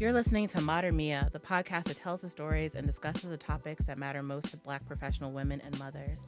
You're listening to mater mea, the podcast that tells the stories and discusses the topics that matter most to Black professional women and mothers.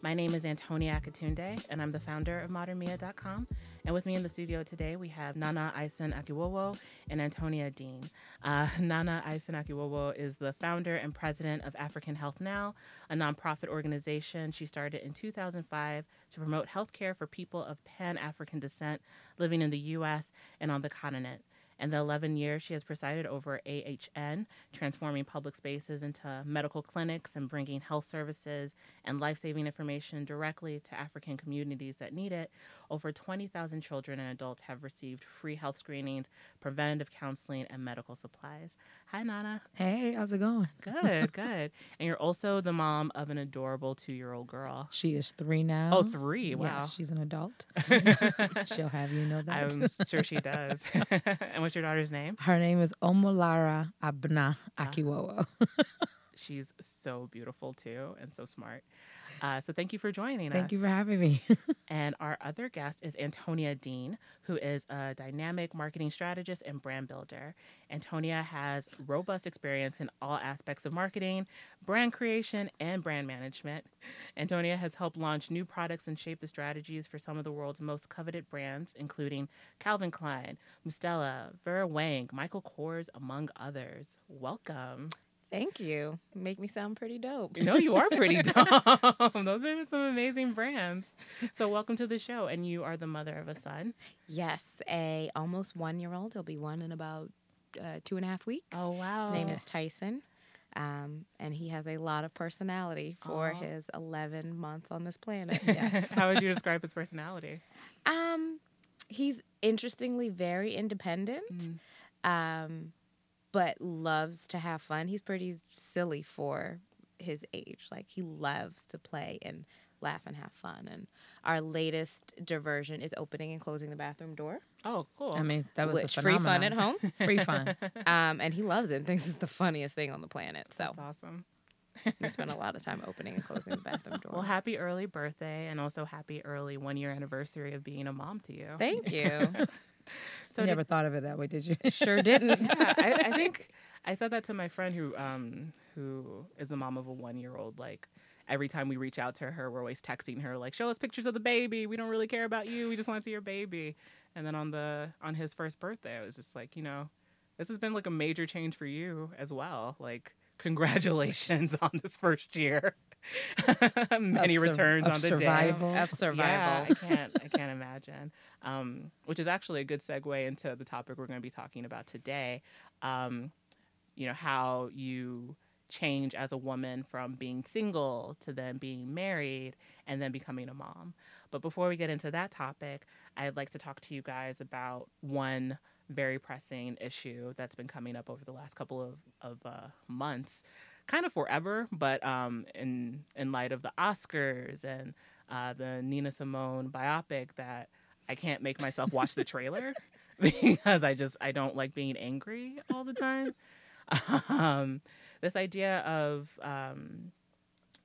My name is Anthonia Akitunde, and I'm the founder of matermea.com. And with me in the studio today, we have Nana Eyeson-Akiwowo and Antonia Dean. Uh, Nana Eyeson-Akiwowo is the founder and president of African Health Now, a nonprofit organization she started in 2005 to promote healthcare for people of Pan African descent living in the U.S. and on the continent. In the 11 years she has presided over AHN, transforming public spaces into medical clinics and bringing health services and life saving information directly to African communities that need it, over 20,000 children and adults have received free health screenings, preventative counseling, and medical supplies. Hi, Nana. Hey, how's it going? Good, good. And you're also the mom of an adorable two year old girl. She is three now. Oh, three. Wow. Yes, she's an adult. She'll have you know that. I'm sure she does. and what's your daughter's name? Her name is Omolara Abna Ah. Akiwowo. She's so beautiful too and so smart. Uh, so thank you for joining us. Thank you for having me. And our other guest is Antonia Dean, who is a dynamic marketing strategist and brand builder. Antonia has robust experience in all aspects of marketing, brand creation, and brand management. Antonia has helped launch new products and shape the strategies for some of the world's most coveted brands, including Calvin Klein, Mustela, Vera Wang, Michael Kors, among others. Welcome. Thank you. Make me sound pretty dope. no, you are pretty dumb. Those are some amazing brands. So welcome to the show. And you are the mother of a son. Yes, a almost one year old. He'll be one in about uh, two and a half weeks. Oh wow. His name is Tyson. Um, and he has a lot of personality for Aw. his 11 months on this planet. Yes. How would you describe his personality? um, he's interestingly very independent, Mm. um, but loves to have fun. He's pretty silly for his age. Like he loves to play and laugh and have fun. And our latest diversion is opening and closing the bathroom door, Oh, cool. I mean, that was which a free fun at home. Free fun. Um, and he loves it and thinks it's the funniest thing on the planet. So That's awesome. we spent a lot of time opening and closing the bathroom door. Well, happy early birthday and also happy early one year anniversary of being a mom to you. Thank you. so you did- never thought of it that way, did you? sure didn't. yeah, I, I think I said that to my friend who um who is the mom of a one year old. Like every time we reach out to her, we're always texting her like, "Show us pictures of the baby. We don't really care about you. We just want to see your baby." And then on the on his first birthday, I was just like, you know, this has been like a major change for you as well. Like congratulations on this first year. Many Of returns on the survival. day. of survival. Yeah, I can't. I can't imagine. Um, which is actually a good segue into the topic we're going to be talking about today. Um, you know how you change as a woman from being single to then being married and then becoming a mom. But before we get into that topic, I'd like to talk to you guys about one very pressing issue that's been coming up over the last couple of, of uh, months, kind of forever, but um, in in light of the Oscars and uh, the Nina Simone biopic that I can't make myself watch the trailer because I just I don't like being angry all the time. um, this idea of um,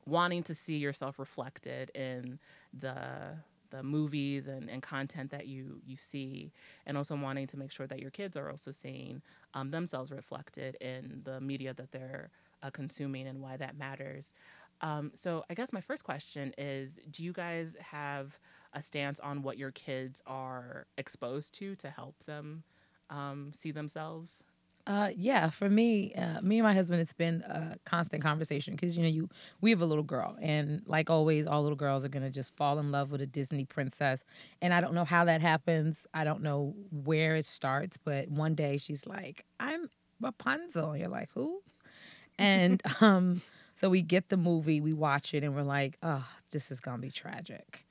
wanting to see yourself reflected in the the movies and, and content that you you see and also wanting to make sure that your kids are also seeing um, themselves reflected in the media that they're uh, consuming and why that matters. Um, so i guess my first question is do you guys have a stance on what your kids are exposed to to help them um, see themselves Uh, yeah, for me, uh, me and my husband, it's been a constant conversation because you know you we have a little girl, and like always, all little girls are gonna just fall in love with a Disney princess, and I don't know how that happens. I don't know where it starts, but one day she's like, "I'm Rapunzel," and you're like, "Who?" And um, so we get the movie, we watch it, and we're like, "Oh, this is gonna be tragic."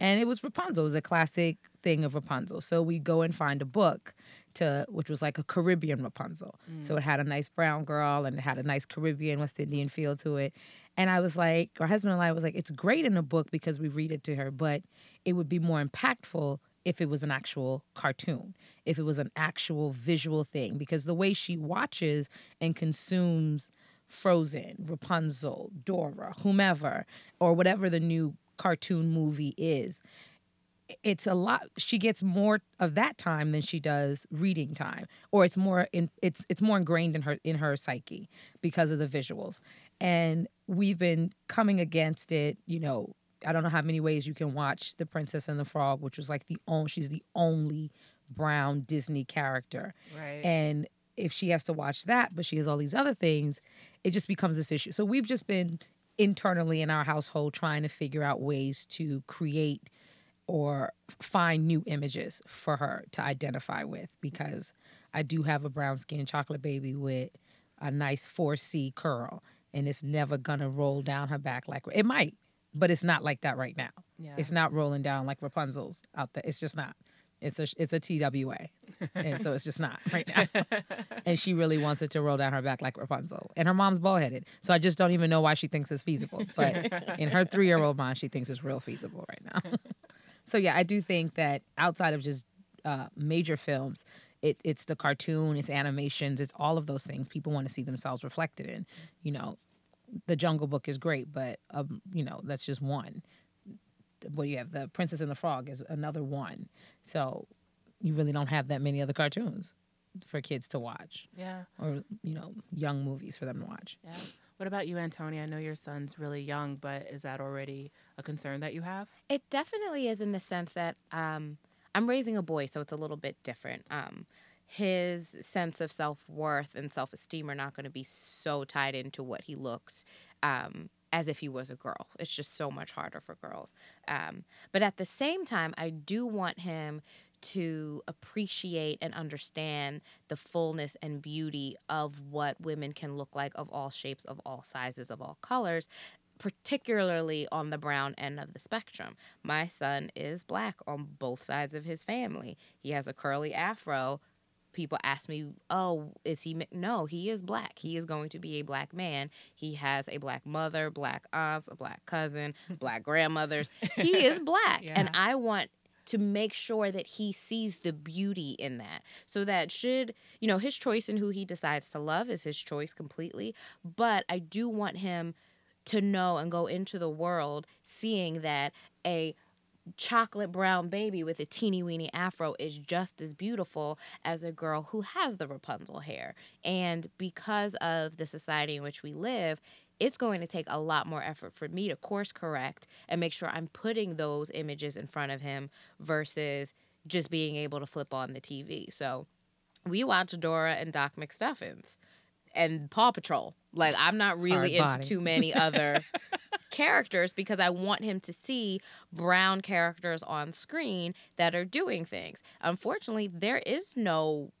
And it was Rapunzel. It was a classic thing of Rapunzel. So we go and find a book to which was like a Caribbean Rapunzel. So mm. it had a nice brown girl and it had a nice Caribbean West Indian feel to it. And I was like, our husband and I was like, it's great in a book because we read it to her, but it would be more impactful if it was an actual cartoon, if it was an actual visual thing, because the way she watches and consumes Frozen, Rapunzel, Dora, whomever, or whatever the new cartoon movie is, it's a lot she gets more of that time than she does reading time or it's more in it's it's more ingrained in her in her psyche because of the visuals. And we've been coming against it you know i don't know how many ways you can watch the princess and the frog which was like the only she's the only brown disney character. Right. and if she has to watch that but she has all these other things it just becomes this issue. So we've just been internally in our household trying to figure out ways to create or find new images for her to identify with because I do have a brown skin chocolate baby with a nice 4C curl and it's never gonna roll down her back like it might, but it's not like that right now. yeah. It's not rolling down like Rapunzel's out there. It's just not. It's a it's a TWA, and so it's just not right now. and she really wants it to roll down her back like Rapunzel. And her mom's bald headed, so I just don't even know why she thinks it's feasible. But in her three year old mind, she thinks it's real feasible right now. So yeah, I do think that outside of just uh, major films, it, it's the cartoon, it's animations, it's all of those things people want to see themselves reflected in. You know, the Jungle Book is great, but um, you know that's just one. What do you have? The Princess and the Frog is another one. So you really don't have that many other cartoons for kids to watch, yeah. or you know, young movies for them to watch. Yeah. What about you, Antonia? I know your son's really young, but is that already a concern that you have? It definitely is in the sense that um, I'm raising a boy, so it's a little bit different. Um, his sense of self worth and self esteem are not going to be so tied into what he looks um, as if he was a girl. It's just so much harder for girls. Um, but at the same time, I do want him to appreciate and understand the fullness and beauty of what women can look like of all shapes, of all sizes, of all colors, particularly on the brown end of the spectrum. My son is black on both sides of his family. He has a curly afro. People ask me, "Oh, is he?" No, he is black. He is going to be a black man. He has a black mother, black aunts, a black cousin, black grandmothers. He is black, and I want to make sure that he sees the beauty in that so that should you know his choice in who he decides to love is his choice completely but i do want him to know and go into the world seeing that a chocolate brown baby with a teeny weeny afro is just as beautiful as a girl who has the Rapunzel hair. And because of the society in which we live, it's going to take a lot more effort for me to course correct and make sure I'm putting those images in front of him versus just being able to flip on the TV. So we watch Dora and Doc McStuffins and Paw Patrol. Like I'm not really into too many other characters because I want him to see brown characters on screen that are doing things. Unfortunately, there is no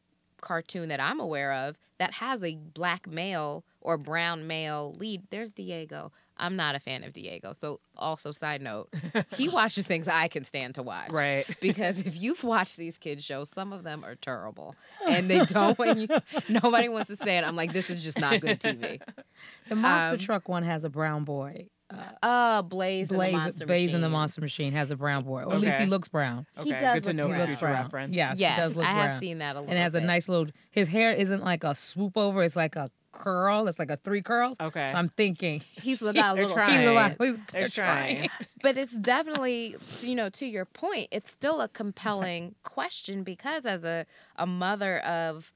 cartoon that I'm aware of that has a black male or brown male lead. There's Diego. I'm not a fan of Diego. So also side note, he watches things I can stand to watch. Right. Because if you've watched these kids shows, some of them are terrible. And they don't when you nobody wants to say it. I'm like, this is just not good TV. The monster Um, truck one has a brown boy. Uh, Uh Blaze, Blaze, and the Monster Blaze in the Monster Machine has a brown boy, or at least he looks brown. Okay. He does Good to look know brown. for future brown. reference. Yes, Yes, he does look I have brown. seen that a little and it has a nice little. His hair isn't like a swoop over; it's like a curl. It's like a three curls. Okay. So I'm thinking He's look got a They're little trying. he's a lot. He's, They're they're trying. but it's definitely you know to your point it's still a compelling question because as a, a mother of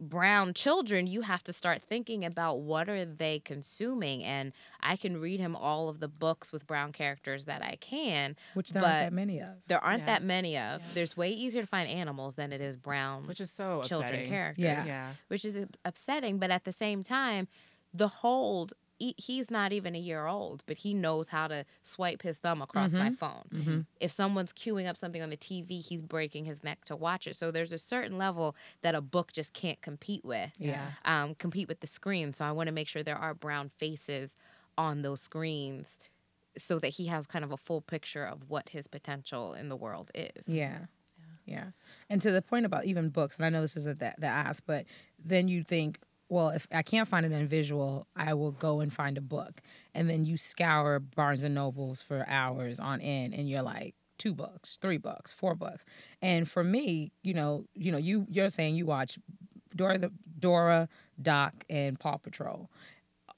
brown children you have to start thinking about what are they consuming and i can read him all of the books with brown characters that i can which there but- aren't that many of. there aren't Yeah. that many of Yeah. there's way easier to find animals than it is brown Which is so children upsetting. characters Yeah. Yeah. which is upsetting. But at the same time, the hold, he, he's not even a year old, but he knows how to swipe his thumb across my phone. Mm-hmm. If someone's queuing up something on the TV, he's breaking his neck to watch it. So there's a certain level that a book just can't compete with, Yeah. um, compete with the screen. So I want to make sure there are brown faces on those screens so that he has kind of a full picture of what his potential in the world is. Yeah. Yeah. And to the point about even books, and I know this isn't that the ask, but then you think, well, if I can't find it in visual, I will go and find a book. And then you scour Barnes and Nobles for hours on end and you're like, two books, three books, four books. And for me, you know, you know, you you're saying you watch Dora the Dora, Doc, and Paw Patrol.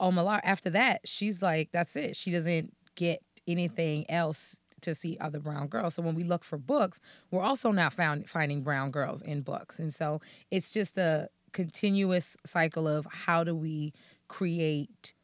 Oh Malar after that, she's like, that's it. She doesn't get anything else to see other brown girls. So when we look for books, we're also now found finding brown girls in books. And so it's just a continuous cycle of how do we create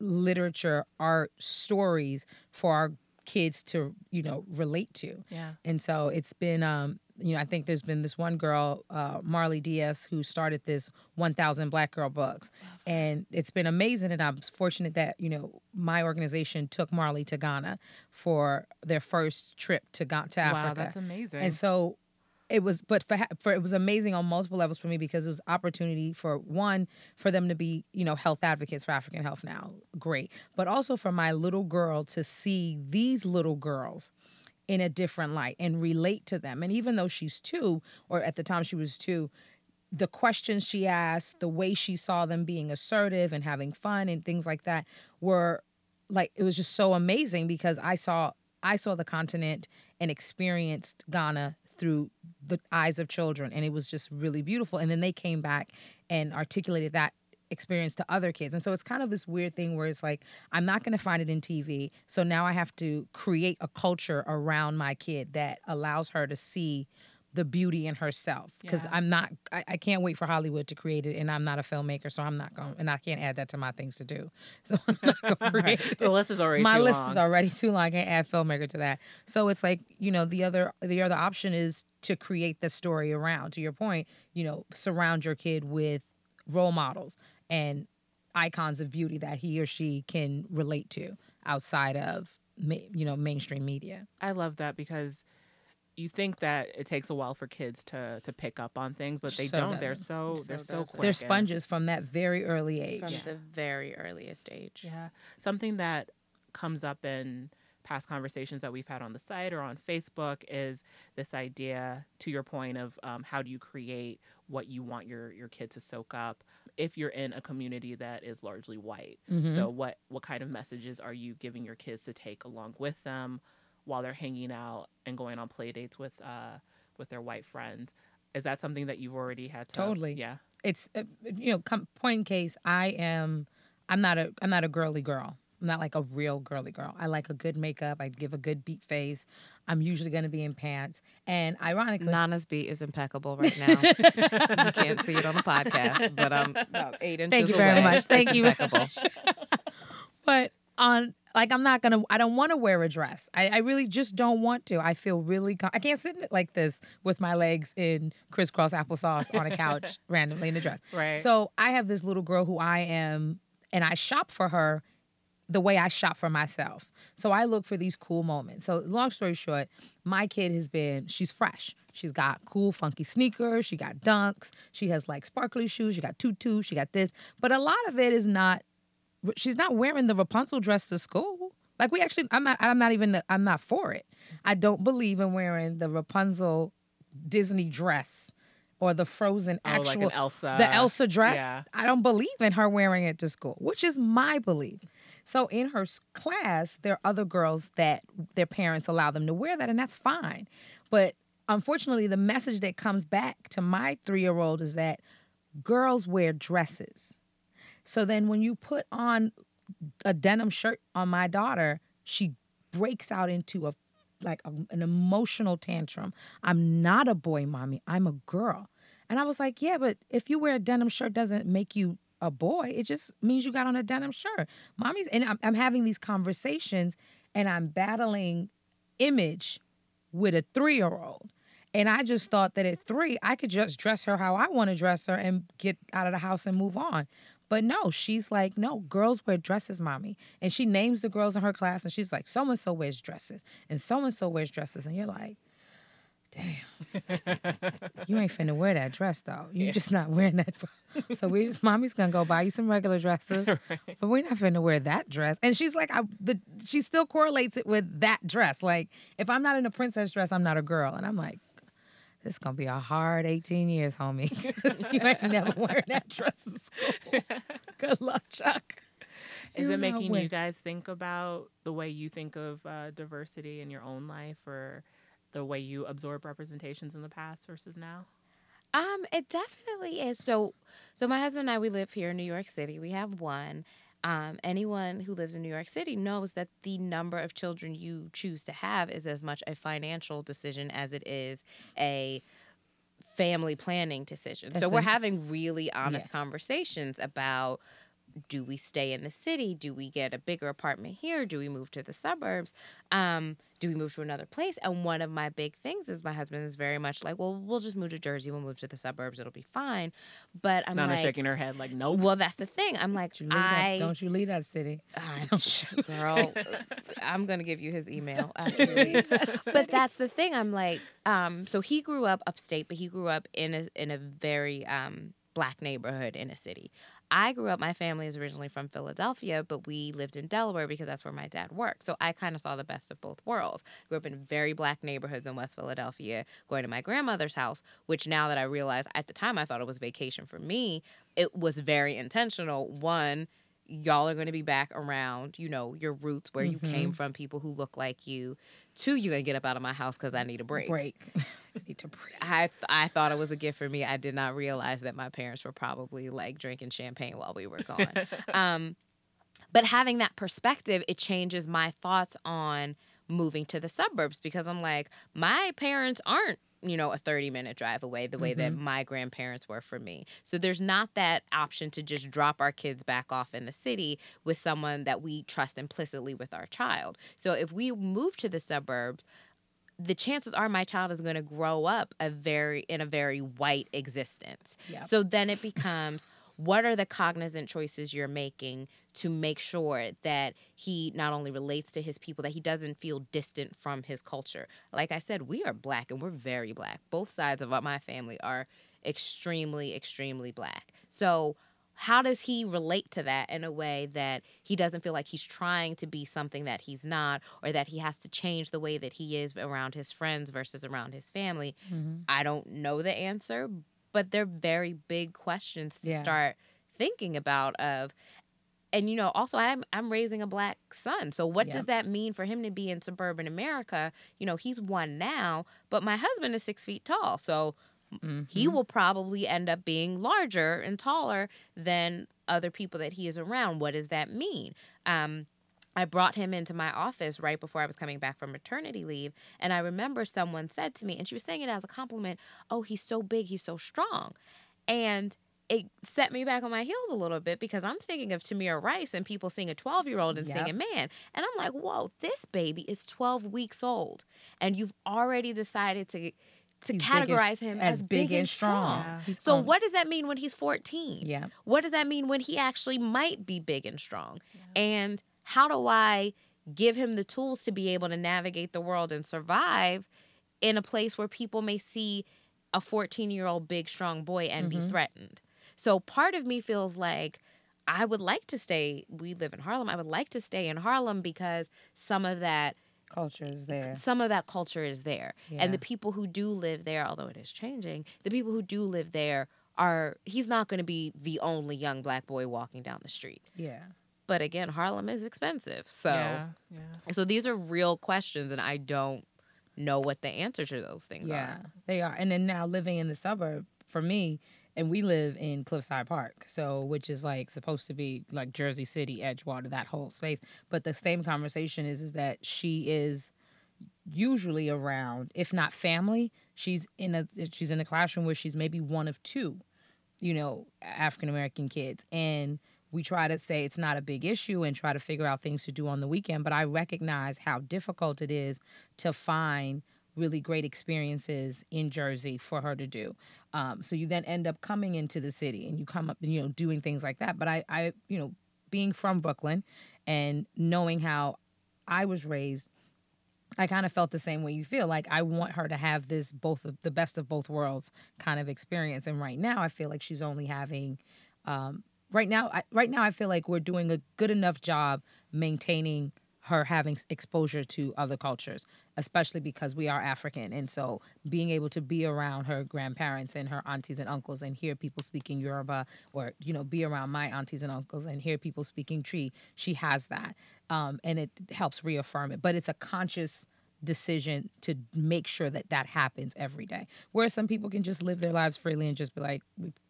literature, art, stories for our kids to, you know, relate to. Yeah. And so it's been, um, you know, I think there's been this one girl, uh, Marley Diaz, who started this 1,000 Black Girl Books. And it's been amazing. And I'm fortunate that, you know, my organization took Marley to Ghana for their first trip to, Ga- to Africa. Wow, that's amazing. And so it was, but for, for it was amazing on multiple levels for me because it was opportunity for one for them to be, you know, health advocates for African health now, great, but also for my little girl to see these little girls in a different light and relate to them. And even though she's two, or at the time she was two, the questions she asked, the way she saw them being assertive and having fun and things like that were like it was just so amazing because I saw I saw the continent and experienced Ghana through the eyes of children and it was just really beautiful. And then they came back and articulated that experience to other kids. And so it's kind of this weird thing where it's like i'm not going to find it in tv so now i have to create a culture around my kid that allows her to see the beauty in herself because Yeah. i'm not I, I can't wait for hollywood to create it and i'm not a filmmaker so i'm not going and i can't add that to my things to do so i'm not going to create the list is already my list long. is already too long. I can't add filmmaker to that. So it's like you know the other the other option is to create the story around. To your point, you know, surround your kid with role models and icons of beauty that he or she can relate to outside of you know mainstream media. I love that because you think that it takes a while for kids to to pick up on things, but they So don't. They're so So they're so doesn't. quick. They're sponges from that very early age. from Yeah. the very earliest age. Yeah. Something that comes up in past conversations that we've had on the site or on Facebook is this idea, to your point, of um, how do you create what you want your, your kid to soak up if you're in a community that is largely white. Mhm. So what what kind of messages are you giving your kids to take along with them while they're hanging out and going on play dates with uh with their white friends? Is that something that you've already had to Totally. Yeah. it's uh, you know com- point in case i am i'm not a i'm not a girly girl i'm not like a real girly girl i like a good makeup i give a good beat face i'm usually going to be in pants and ironically Nana's beat is impeccable right now. you can't see it on the podcast, but I'm about eight inches Thank you very much. Thank It's you. Impeccable. but on like i'm not gonna i don't want to wear a dress I, I really just don't want to i feel really com- i can't sit in it like this with my legs in crisscross applesauce on a couch randomly in a dress Right. so i have this little girl who i am and i shop for her the way I shop for myself. So I look for these cool moments. So long story short, my kid has been she's fresh. She's got cool funky sneakers, she got dunks, she has like sparkly shoes, she got tutus, she got this. But a lot of it is not she's not wearing the Rapunzel dress to school. Like we actually I'm not I'm not even I'm not for it. I don't believe in wearing the Rapunzel Disney dress or the frozen oh, actual like an Elsa. the Elsa dress. yeah. I don't believe in her wearing it to school, which is my belief. So in her class, there are other girls that their parents allow them to wear that, and that's fine. But unfortunately, the message that comes back to my three year old is that girls wear dresses. So then when you put on a denim shirt on my daughter, she breaks out into a like a, an emotional tantrum. I'm not a boy, mommy. I'm a girl. And I was like, yeah, but if you wear a denim shirt doesn't make you a boy. It just means you got on a denim shirt. Mommy's and I'm, I'm having these conversations and I'm battling image with a three year old. And I just thought that at three, I could just dress her how I want to dress her and get out of the house and move on. But no, she's like, no, girls wear dresses, mommy. And she names the girls in her class and she's like, so and so wears dresses and so and so wears dresses. And you're like, damn, you ain't finna wear that dress though. You're just not wearing that. so we just, mommy's gonna go buy you some regular dresses, but we're not finna wear that dress. And she's like, I, but she still correlates it with that dress. Like, if I'm not in a princess dress, I'm not a girl. And I'm like, this is gonna be a hard 18 years, homie. you ain't never wearing that dress to school. Good luck, Chuck. Is You're it making you guys think about the way you think of uh, diversity in your own life or the way you absorb representations in the past versus now? Um, it definitely is. So, so my husband and I, we live here in New York City. We have one. Um, anyone who lives in New York City knows that the number of children you choose to have is as much a financial decision as it is a family planning decision. That's so we're having really honest Yeah. conversations about do we stay in the city? Do we get a bigger apartment here? Do we move to the suburbs? Um, do we move to another place? And one of my big things is my husband is very much like, well, we'll just move to Jersey. We'll move to the suburbs. It'll be fine. But I'm Nana like, shaking her head like, nope. well, that's the thing. I'm like, Don't you leave that, I don't you leave that city. Ah, Don't girl, I'm gonna give you his email. after we leave. but that's the thing. I'm like, um, so he grew up upstate, but he grew up in a in a very um black neighborhood in a city. I grew up. My family is originally from Philadelphia, but we lived in Delaware because that's where my dad worked. So I kind of saw the best of both worlds. Grew up in very black neighborhoods in West Philadelphia, going to my grandmother's house, which now that I realize, at the time I thought it was vacation for me. It was very intentional. One, y'all are going to be back around, you know, your roots where you came mm-hmm. from, people who look like you. Two, you're going to get up out of my house because I need a break. Break. Need to break. I I thought it was a gift for me. I did not realize that my parents were probably like drinking champagne while we were gone. um, but having that perspective, it changes my thoughts on moving to the suburbs because I'm like, my parents aren't you know a 30 minute drive away the way that mm-hmm. my grandparents were for me so there's not that option to just drop our kids back off in the city with someone that we trust implicitly with our child so if we move to the suburbs the chances are my child is going to grow up a very in a very white existence. Yep. So then it becomes what are the cognizant choices you're making to make sure that he not only relates to his people that he doesn't feel distant from his culture. Like I said, we are black and we're very black. Both sides of my family are extremely extremely black. So how does he relate to that in a way that he doesn't feel like he's trying to be something that he's not or that he has to change the way that he is around his friends versus around his family Mm-hmm. i don't know the answer but they're very big questions to Yeah. start thinking about of and you know also i'm i'm raising a black son so what Yeah. does that mean for him to be in suburban america you know he's one now but my husband is six feet tall so Mm-hmm. he will probably end up being larger and taller than other people that he is around. What does that mean? Um, I brought him into my office right before I was coming back from maternity leave. And I remember someone said to me, and she was saying it as a compliment, Oh, he's so big, he's so strong. And it set me back on my heels a little bit because I'm thinking of Tamir Rice and people seeing a 12 year old and Yep. singing man. And I'm like, whoa, this baby is 12 weeks old. And you've already decided to to He's big categorize him as, big, and strong. Yeah. So what does that mean when he's 14? Yeah. What does that mean when he actually might be big and strong? And how do I give him the tools to be able to navigate the world and survive in a place where people may see a 14 year old big, strong boy and be mm-hmm. threatened? So part of me feels like I would like to stay, we live in Harlem, I would like to stay in Harlem because some of that Culture is there. some of that culture is there. And the people who do live there, although it is changing, the people who do live there are he's not going to be the only young black boy walking down the street. Yeah. But again, Harlem is expensive. So yeah, yeah. so these are real questions and I don't know what the answer to those things Yeah, are. they are. And then now living in the suburb for me, and we live in Cliffside Park, so which is like supposed to be like Jersey City, Edgewater, that whole space. But the same conversation is is that she is usually around, if not family, she's in a she's in a classroom where she's maybe one of two, you know, African American kids, and we try to say it's not a big issue and try to figure out things to do on the weekend. But I recognize how difficult it is to find really great experiences in Jersey for her to do. Um, so you then end up coming into the city and you come up you know doing things like that. But I, I, you know, being from Brooklyn and knowing how I was raised, I kind of felt the same way you feel. Like I want her to have this both of the best of both worlds kind of experience. And right now, I feel like she's only having. Um, right now, I, right now, I feel like we're doing a good enough job maintaining her having exposure to other cultures, especially because we are African. And so being able to be around her grandparents and her aunties and uncles and hear people speaking Yoruba or, you know, be around my aunties and uncles and hear people speaking Twi, she has that. Um, and it helps reaffirm it. But it's a conscious decision to make sure that that happens every day. Whereas some people can just live their lives freely and just be like,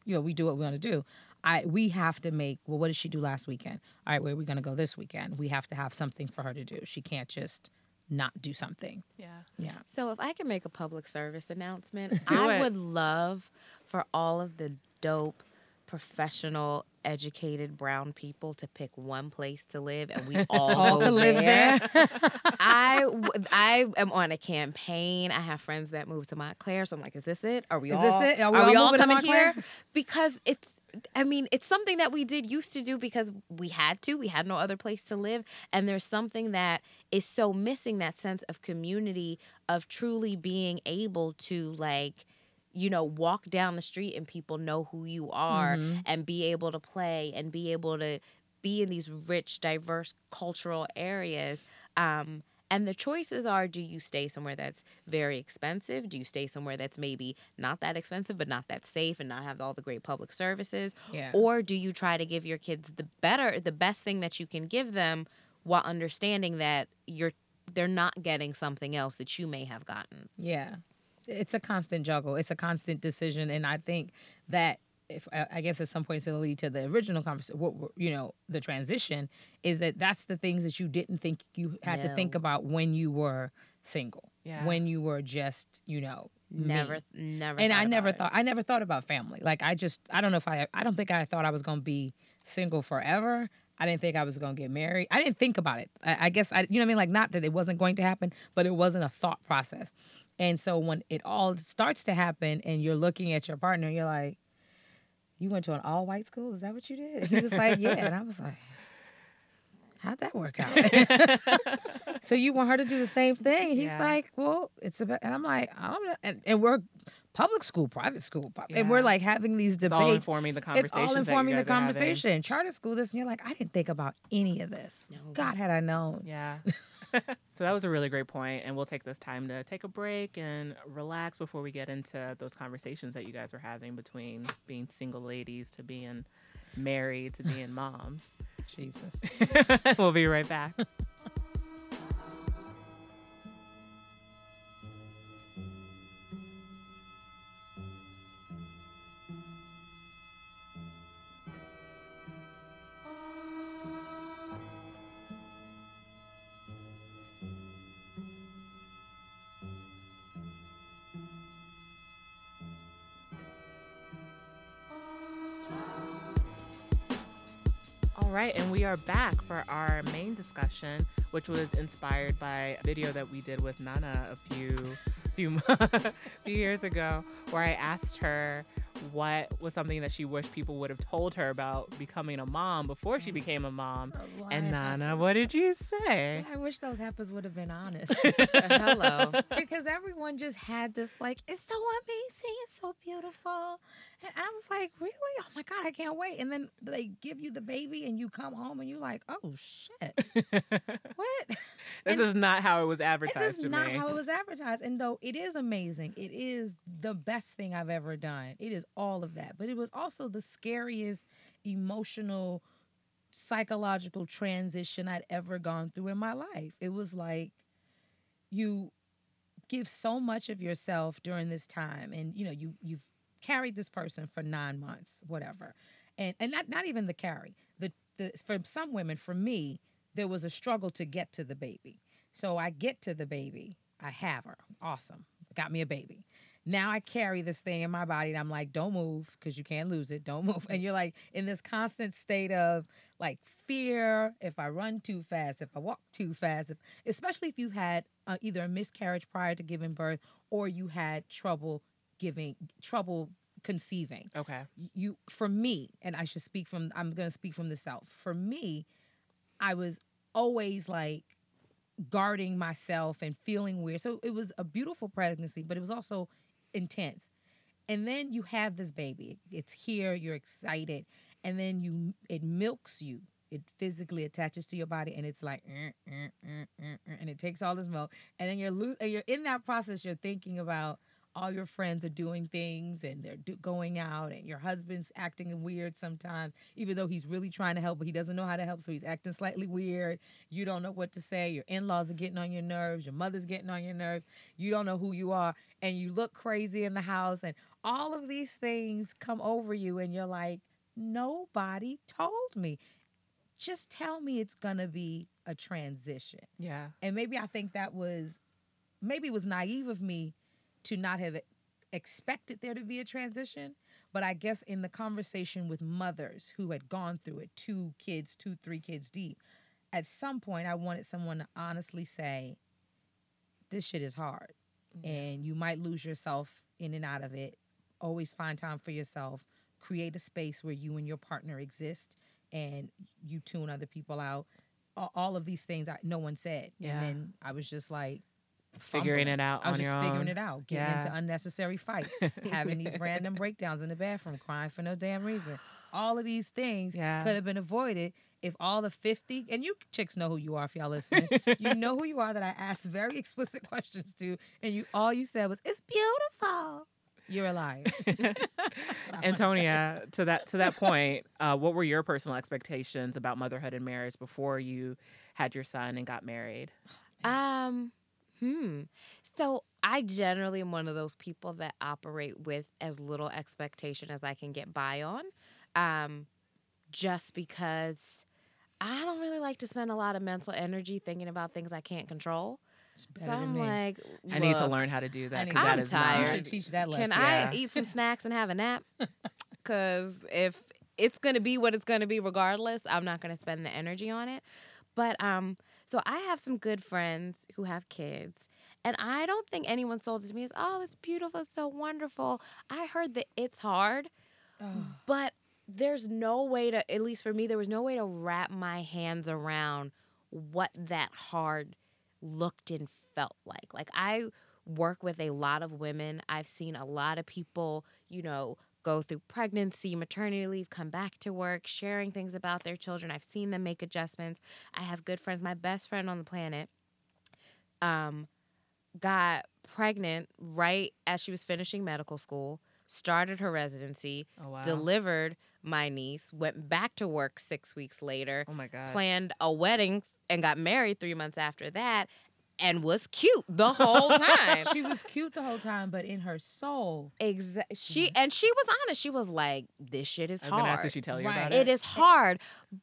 you know, we do what we want to do. I we have to make well what did she do last weekend? All right, where are we gonna go this weekend? We have to have something for her to do. She can't just not do something. Yeah. Yeah. So if I can make a public service announcement, Do I it. would love for all of the dope, professional, educated brown people to pick one place to live, and we all, All go to live there. I w- I am on a campaign. I have friends that moved to Montclair, so I'm like, is this it? Are we Is this all? it? Are Are we, we all all moving to coming Montclair? here? Because it's. I mean, it's something that we did used to do because we had to. We had no other place to live, and there's something that is so missing that sense of community of truly being able to like you know walk down the street and people know who you are Mhm. and be able to play and be able to be in these rich diverse cultural areas um and the choices are do you stay somewhere that's very expensive do you stay somewhere that's maybe not that expensive but not that safe and not have all the great public services Yeah. or do you try to give your kids the better the best thing that you can give them while understanding that you're they're not getting something else that you may have gotten Yeah. It's a constant juggle. It's a constant decision. And I think that if I guess at some point it'll lead to the original conversation, what you know, the transition is that that's the things that you didn't think you had to think about when you were single, Yeah. when you were just, you know, me. never never and I never about it. thought I never thought about family. Like I just I don't know if I I don't think I thought I was gonna be single forever. I didn't think I was gonna get married. I didn't think about it. I, I guess I you know what I mean. Like not that it wasn't going to happen, but it wasn't a thought process. And so when it all starts to happen, and you're looking at your partner, you're like, "You went to an all white school? Is that what you did?" He was like, "Yeah," and I was like. How'd that work out? so you want her to do the same thing? He's Yeah. like, well, it's about, and I'm like, I don't know, and, and we're public school, private school, pu- and we're like having these It's all debates. informing the conversation. It's all informing the conversation. Charter school, this, and you're like, I didn't think about any of this. No. God, had I known. Yeah. So that was a really great point, and we'll take this time to take a break and relax before we get into those conversations that you guys are having between being single ladies to being married to being moms. Jesus. we'll be right back. All right, and we are back for our main discussion, which was inspired by a video that we did with Nana a few few few years ago, where I asked her what was something that she wished people would have told her about becoming a mom before she mm. became a mom. And Nana, what did you say? I wish those heifers would have been honest. hello. Because everyone just had this like it's so amazing. It's so beautiful. And i was like really? Oh my god i can't wait. And then they give you the baby and you come home and you're like oh shit. What? This And is not how it was advertised this is not me. how it was advertised. And though it is amazing it is the best thing i've ever done. It is all of that but it was also the scariest emotional psychological transition i'd ever gone through in my life. It was like you give so much of yourself during this time and you know you you've carried this person for 9 months whatever. And and not not even the carry the the for some women for me there was a struggle to get to the baby. So I get to the baby I have her awesome got me a baby now I carry this thing in my body and I'm like, don't move because you can't lose it. Don't move. And you're like in this constant state of like fear if I run too fast, if I walk too fast, if, especially if you had uh, either a miscarriage prior to giving birth or you had trouble giving, trouble conceiving okay. you for me and i should speak from i'm going to speak from the south for me i was always like guarding myself and feeling weird so it was a beautiful pregnancy but it was also intense. And then you have this baby. It's here you're excited. And then you it milks you. It physically attaches to your body and it's like "Eh, eh, eh, eh, eh," and it takes all this milk. And then you're lo- and you're in that process you're thinking about all your friends are doing things and they're do- going out and your husband's acting weird sometimes even though he's really trying to help but he doesn't know how to help so he's acting slightly weird you don't know what to say your in-laws are getting on your nerves your mother's getting on your nerves you don't know who you are and you look crazy in the house and all of these things come over you and you're like nobody told me. Just tell me it's gonna be a transition. Yeah. And maybe I think that was maybe it was naive of me to not have expected there to be a transition. But I guess in the conversation with mothers who had gone through it, two kids, two, three kids deep, at some point I wanted someone to honestly say, This shit is hard. And you might lose yourself in and out of it. Always find time for yourself. Create a space where you and your partner exist and you tune other people out. All of these things I, no one said. Yeah. And then I was just like, Figuring fumbling. it out I was on just your figuring own. it out, getting Yeah. into unnecessary fights, having these random breakdowns in the bathroom, crying for no damn reason. All of these things Yeah. could have been avoided if all the 50 and you chicks know who you are if y'all listening. you know who you are that I asked very explicit questions to, and you all you said was, It's beautiful. You're a liar. Antonia, to that to that point, uh, what were your personal expectations about motherhood and marriage before you had your son and got married? Um, hmm. So I generally am one of those people that operate with as little expectation as I can get by on. Um, just because I don't really like to spend a lot of mental energy thinking about things I can't control. So I'm like, I need to learn how to do that. I need 'cause to- that I'm is tired. You should teach that lesson. Can Yeah. I eat some snacks and have a nap? Because if it's going to be what it's going to be, regardless, I'm not going to spend the energy on it. But um, so I have some good friends who have kids, and I don't think anyone sold it to me as, "Oh, it's beautiful, it's so wonderful." I heard that it's hard, Oh, but there's no way to, at least for me, there was no way to wrap my hands around what that hard looked and felt like. Like I work with a lot of women. I've seen a lot of people, you know, go through pregnancy, maternity leave, come back to work, sharing things about their children. I've seen them make adjustments. I have good friends. My best friend on the planet um got pregnant right as she was finishing medical school, started her residency, Oh wow. delivered my niece, went back to work 6 weeks later, oh my god. planned a wedding and got married 3 months after that and was cute the whole time. she was cute the whole time, but in her soul, Exa- she mm-hmm. and she was honest. She was like, "This shit is I ask, hard. did she tell you Right. about It it? is hard."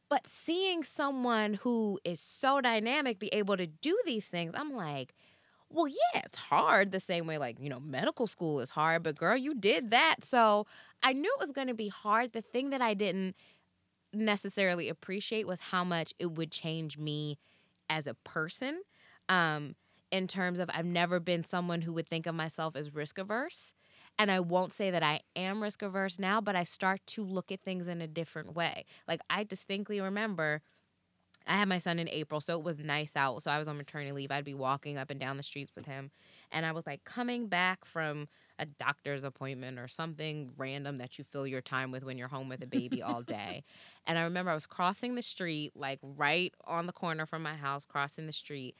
But seeing someone who is so dynamic be able to do these things, I'm like, "Well, yeah, it's hard the same way like, you know, medical school is hard, but girl, you did that." So, I knew it was going to be hard. The thing that I didn't necessarily appreciate was how much it would change me as a person. Um, in terms of I've never been someone who would think of myself as risk averse. And I won't say that I am risk averse now, but I start to look at things in a different way. Like I distinctly remember I had my son in April, so it was nice out. So I was on maternity leave. I'd be walking up and down the streets with him. And I was like coming back from a doctor's appointment or something random that you fill your time with when you're home with a baby all day. And I remember I was crossing the street, like right on the corner from my house, crossing the street,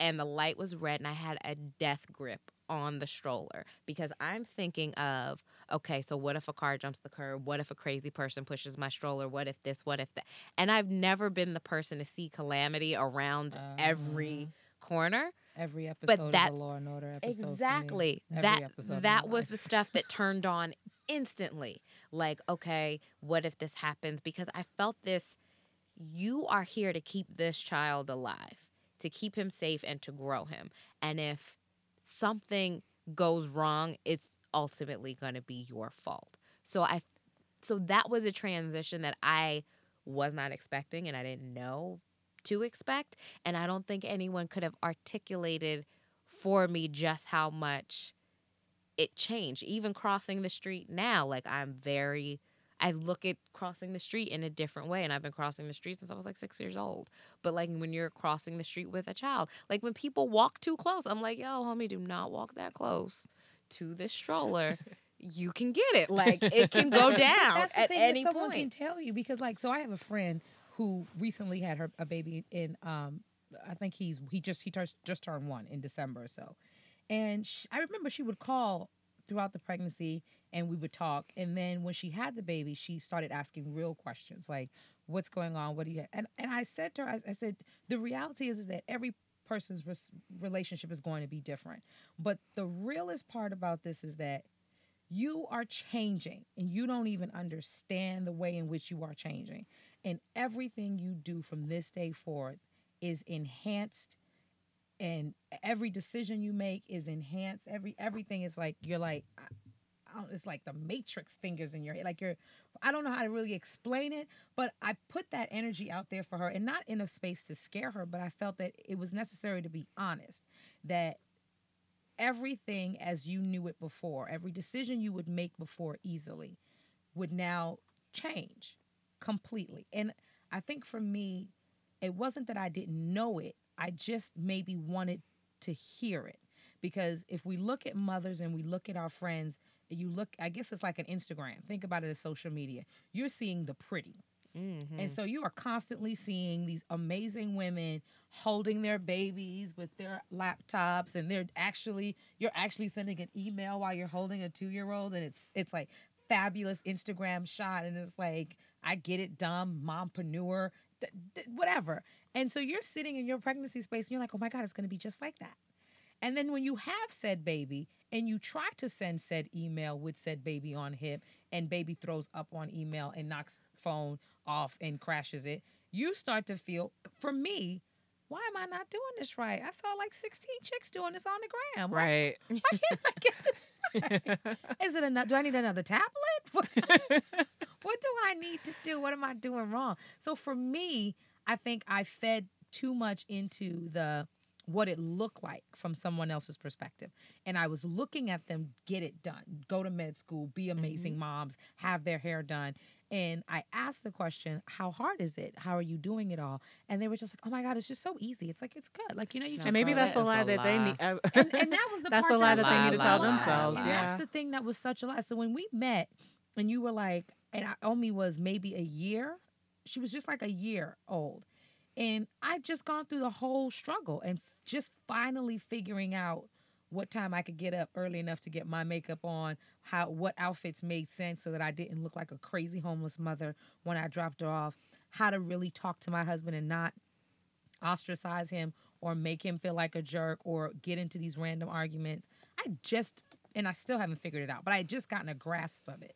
and the light was red, and I had a death grip on the stroller because I'm thinking of, okay, so what if a car jumps the curb? What if a crazy person pushes my stroller? What if this? What if that? And I've never been the person to see calamity around every uh-huh. corner. every episode that- is a Law and Order episode. Exactly. That that was life. the stuff that turned on instantly. Like, okay, what if this happens? Because I felt this you are here to keep this child alive, to keep him safe and to grow him. And if something goes wrong, it's ultimately going to be your fault. So I so that was a transition that I was not expecting and I didn't know to expect and I don't think anyone could have articulated for me just how much it changed. Even crossing the street now, like I'm very I look at crossing the street in a different way and I've been crossing the street since I was like 6 years old. But like when you're crossing the street with a child, like when people walk too close, I'm like, "Yo, homie, do not walk that close to the stroller." you can get it. Like it can go down at thing any someone point. can tell you because, like, so I have a friend who recently had her a baby in. Um, I think he's he just he just just turned one in December or so, and sh I remember she would call throughout the pregnancy and we would talk. And then when she had the baby she started asking real questions like what's going on? What do you and and I said to her I, said the reality is is that every person's res- relationship is going to be different. But the realest part about this is that you are changing and you don't even understand the way in which you are changing. And everything you do from this day forward is enhanced and every decision you make is enhanced. Every everything is like you're like it's like the matrix fingers in your head. Like you're I don't know how to really explain it, but I put that energy out there for her and not in a space to scare her, but I felt that it was necessary to be honest that everything as you knew it before, every decision you would make before easily would now change completely. And I think for me, it wasn't that I didn't know it, I just maybe wanted to hear it. Because if we look at mothers and we look at our friends, you look, I guess it's like an Instagram. Think about it as social media. You're seeing the pretty. Mm-hmm. And so you are constantly seeing these amazing women holding their babies with their laptops and they're actually you're actually sending an email while you're holding a 2-year-old and it's it's like fabulous Instagram shot and it's like I get it dumb mompreneur th- th- whatever. And so you're sitting in your pregnancy space and you're like, "Oh my god, it's going to be just like that." And then when you have said baby and you try to send said email with said baby on hip and baby throws up on email and knocks phone off and crashes it, you start to feel, for me, why am I not doing this right? I saw like 16 chicks doing this on the gram. Why- Right. Why, can't I get this right? Is it another? Do I need another tablet? What, what do I need to do? What am I doing wrong? So for me, I think I fed too much into the what it looked like from someone else's perspective. And I was looking at them get it done, go to med school, be amazing moms, have their hair done. And I asked the question, how hard is it? How are you doing it all? And they were just like, oh my God, it's just so easy. It's like, it's good. Like, you know, you just and maybe that's it. the lie that they need. uh, and, and that was the That's part the lie that, that they need to tell lie. themselves, And yeah. that's the thing that was such a lie. So when we met, and you were like, and Omi was maybe a year. She was just like a year old, and I just gone through the whole struggle and just finally figuring out what time I could get up early enough to get my makeup on, how what outfits made sense so that I didn't look like a crazy homeless mother when I dropped her off, how to really talk to my husband and not ostracize him or make him feel like a jerk or get into these random arguments. I just and I still haven't figured it out, but I just gotten a grasp of it.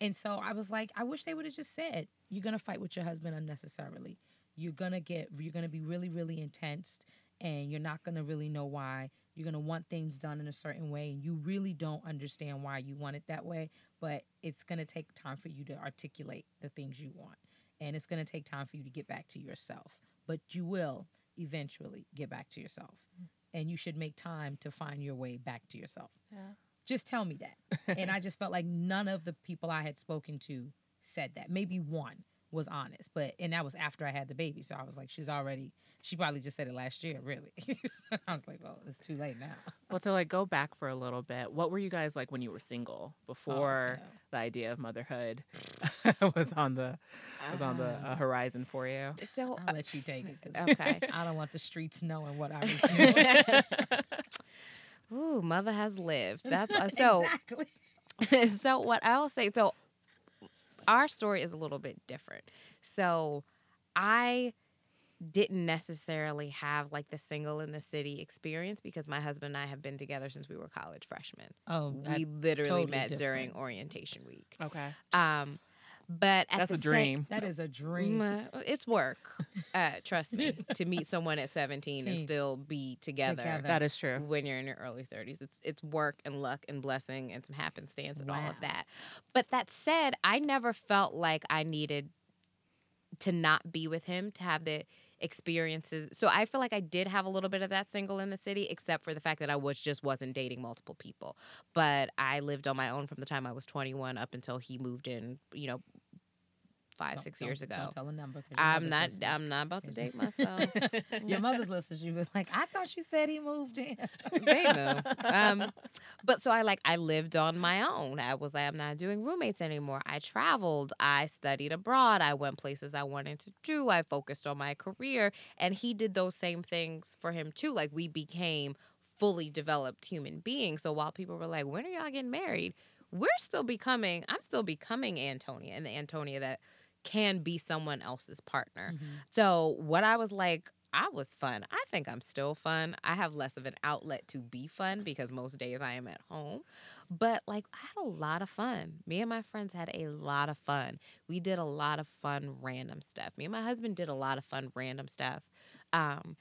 And so I was like, I wish they would have just said, you're going to fight with your husband unnecessarily. You're going to get you're going to be really really intense and you're not going to really know why. You're going to want things done in a certain way and you really don't understand why you want it that way, but it's going to take time for you to articulate the things you want. And it's going to take time for you to get back to yourself, but you will eventually get back to yourself. Mm. And you should make time to find your way back to yourself. Yeah. Just tell me that. and I just felt like none of the people I had spoken to said that. Maybe one was honest, but and that was after I had the baby. So I was like, she's already. She probably just said it last year, really. I was like, well, it's too late now. Well, to like go back for a little bit, what were you guys like when you were single before yeah. the idea of motherhood was on the was on the uh, horizon for you? So I'll let you take it. 'cause okay. I don't want the streets knowing what I was doing. Ooh, mother has lived. That's uh, so. exactly. so what I'll say. So our story is a little bit different. So I didn't necessarily have like the single in the city experience because my husband and I have been together since we were college freshmen. Oh, we literally totally met during orientation week. Okay, Um, but at that's the a sa- dream. that is a dream. It's work. Uh, trust me, to meet someone at 17 and still be together, Together. that is true. when you're in your early 30s. It's it's work and luck and blessing and some happenstance and all of that. But that said, I never felt like I needed to not be with him to have the experiences. So I feel like I did have a little bit of that single in the city except for the fact that I was just wasn't dating multiple people. But I lived on my own from the time I was 21 up until he moved in, you know, 5 Don't- 6 don't- years ago. Don't tell a number. I'm not. I'm not about to date myself. Your mother's listening. She was like, I thought you said he moved in. they know. Um, but so I like I lived on my own. I was like I'm not doing roommates anymore. I traveled. I studied abroad. I went places I wanted to do. I focused on my career, and he did those same things for him too. Like we became fully developed human beings. So while people were like, "When are y'all getting married?" We're still becoming. I'm still becoming Antonia, and the Antonia that can be someone else's partner. Mm-hmm. So what I was like, I was fun. I think I'm still fun. I have less of an outlet to be fun because most days I am at home. But like I had a lot of fun. Me and my friends had a lot of fun. We did a lot of fun random stuff. Me and my husband did a lot of fun random stuff. Um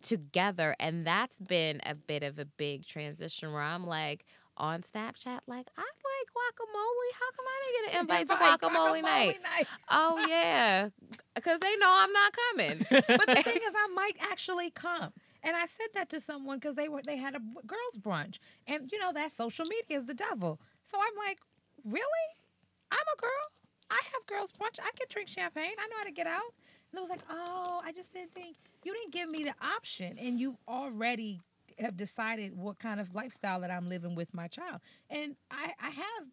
together and that's been a bit of a big transition where I'm like on Snapchat like I like guacamole. How come I didn't get an invite to Right, guacamole, night? Oh yeah, because they know I'm not coming. But the thing is, I might actually come. And I said that to someone because they were they had a girls brunch, and you know that social media is the devil. So I'm like, really? I'm a girl. I have girls brunch. I can drink champagne. I know how to get out. And it was like, oh, I just didn't think you didn't give me the option, and you already have decided what kind of lifestyle that I'm living with my child. And I I have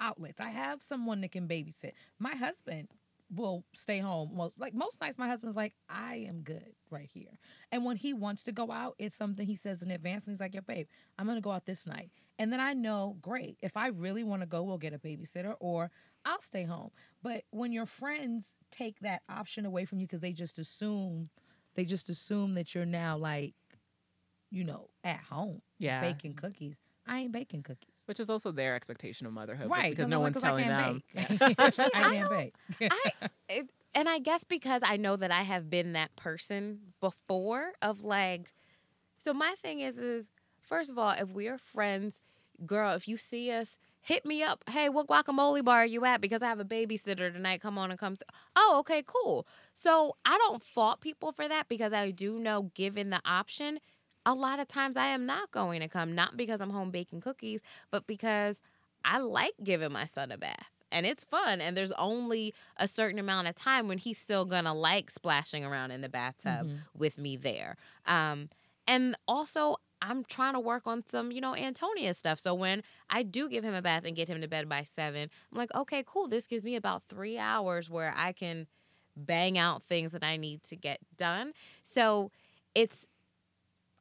outlets. I have someone that can babysit. My husband will stay home most like most nights my husband's like i am good right here and when he wants to go out it's something he says in advance and he's like yeah babe i'm gonna go out this night and then i know great if i really want to go we'll get a babysitter or i'll stay home but when your friends take that option away from you because they just assume they just assume that you're now like you know at home Yeah. baking cookies i ain't baking cookies Which is also their expectation of motherhood. right Because no one's one's 'cause telling I them. can't Yeah. bake. See, I I can't don't- bake I it, and I guess because I know that I have been that person before of like so my thing is is first of all if we are friends girl if you see us hit me up hey what guacamole bar are you at because I have a babysitter tonight come on and come th- oh okay cool so I don't fault people for that because I do know given the option a lot of times I am not going to come not because I'm home baking cookies but because I like giving my son a bath and it's fun and there's only a certain amount of time when he's still gonna like splashing around in the bathtub Mhm. with me there um and also i'm trying to work on some you know antonia stuff so when i do give him a bath and get him to bed by seven i'm like okay cool this gives me about three hours where i can bang out things that i need to get done so it's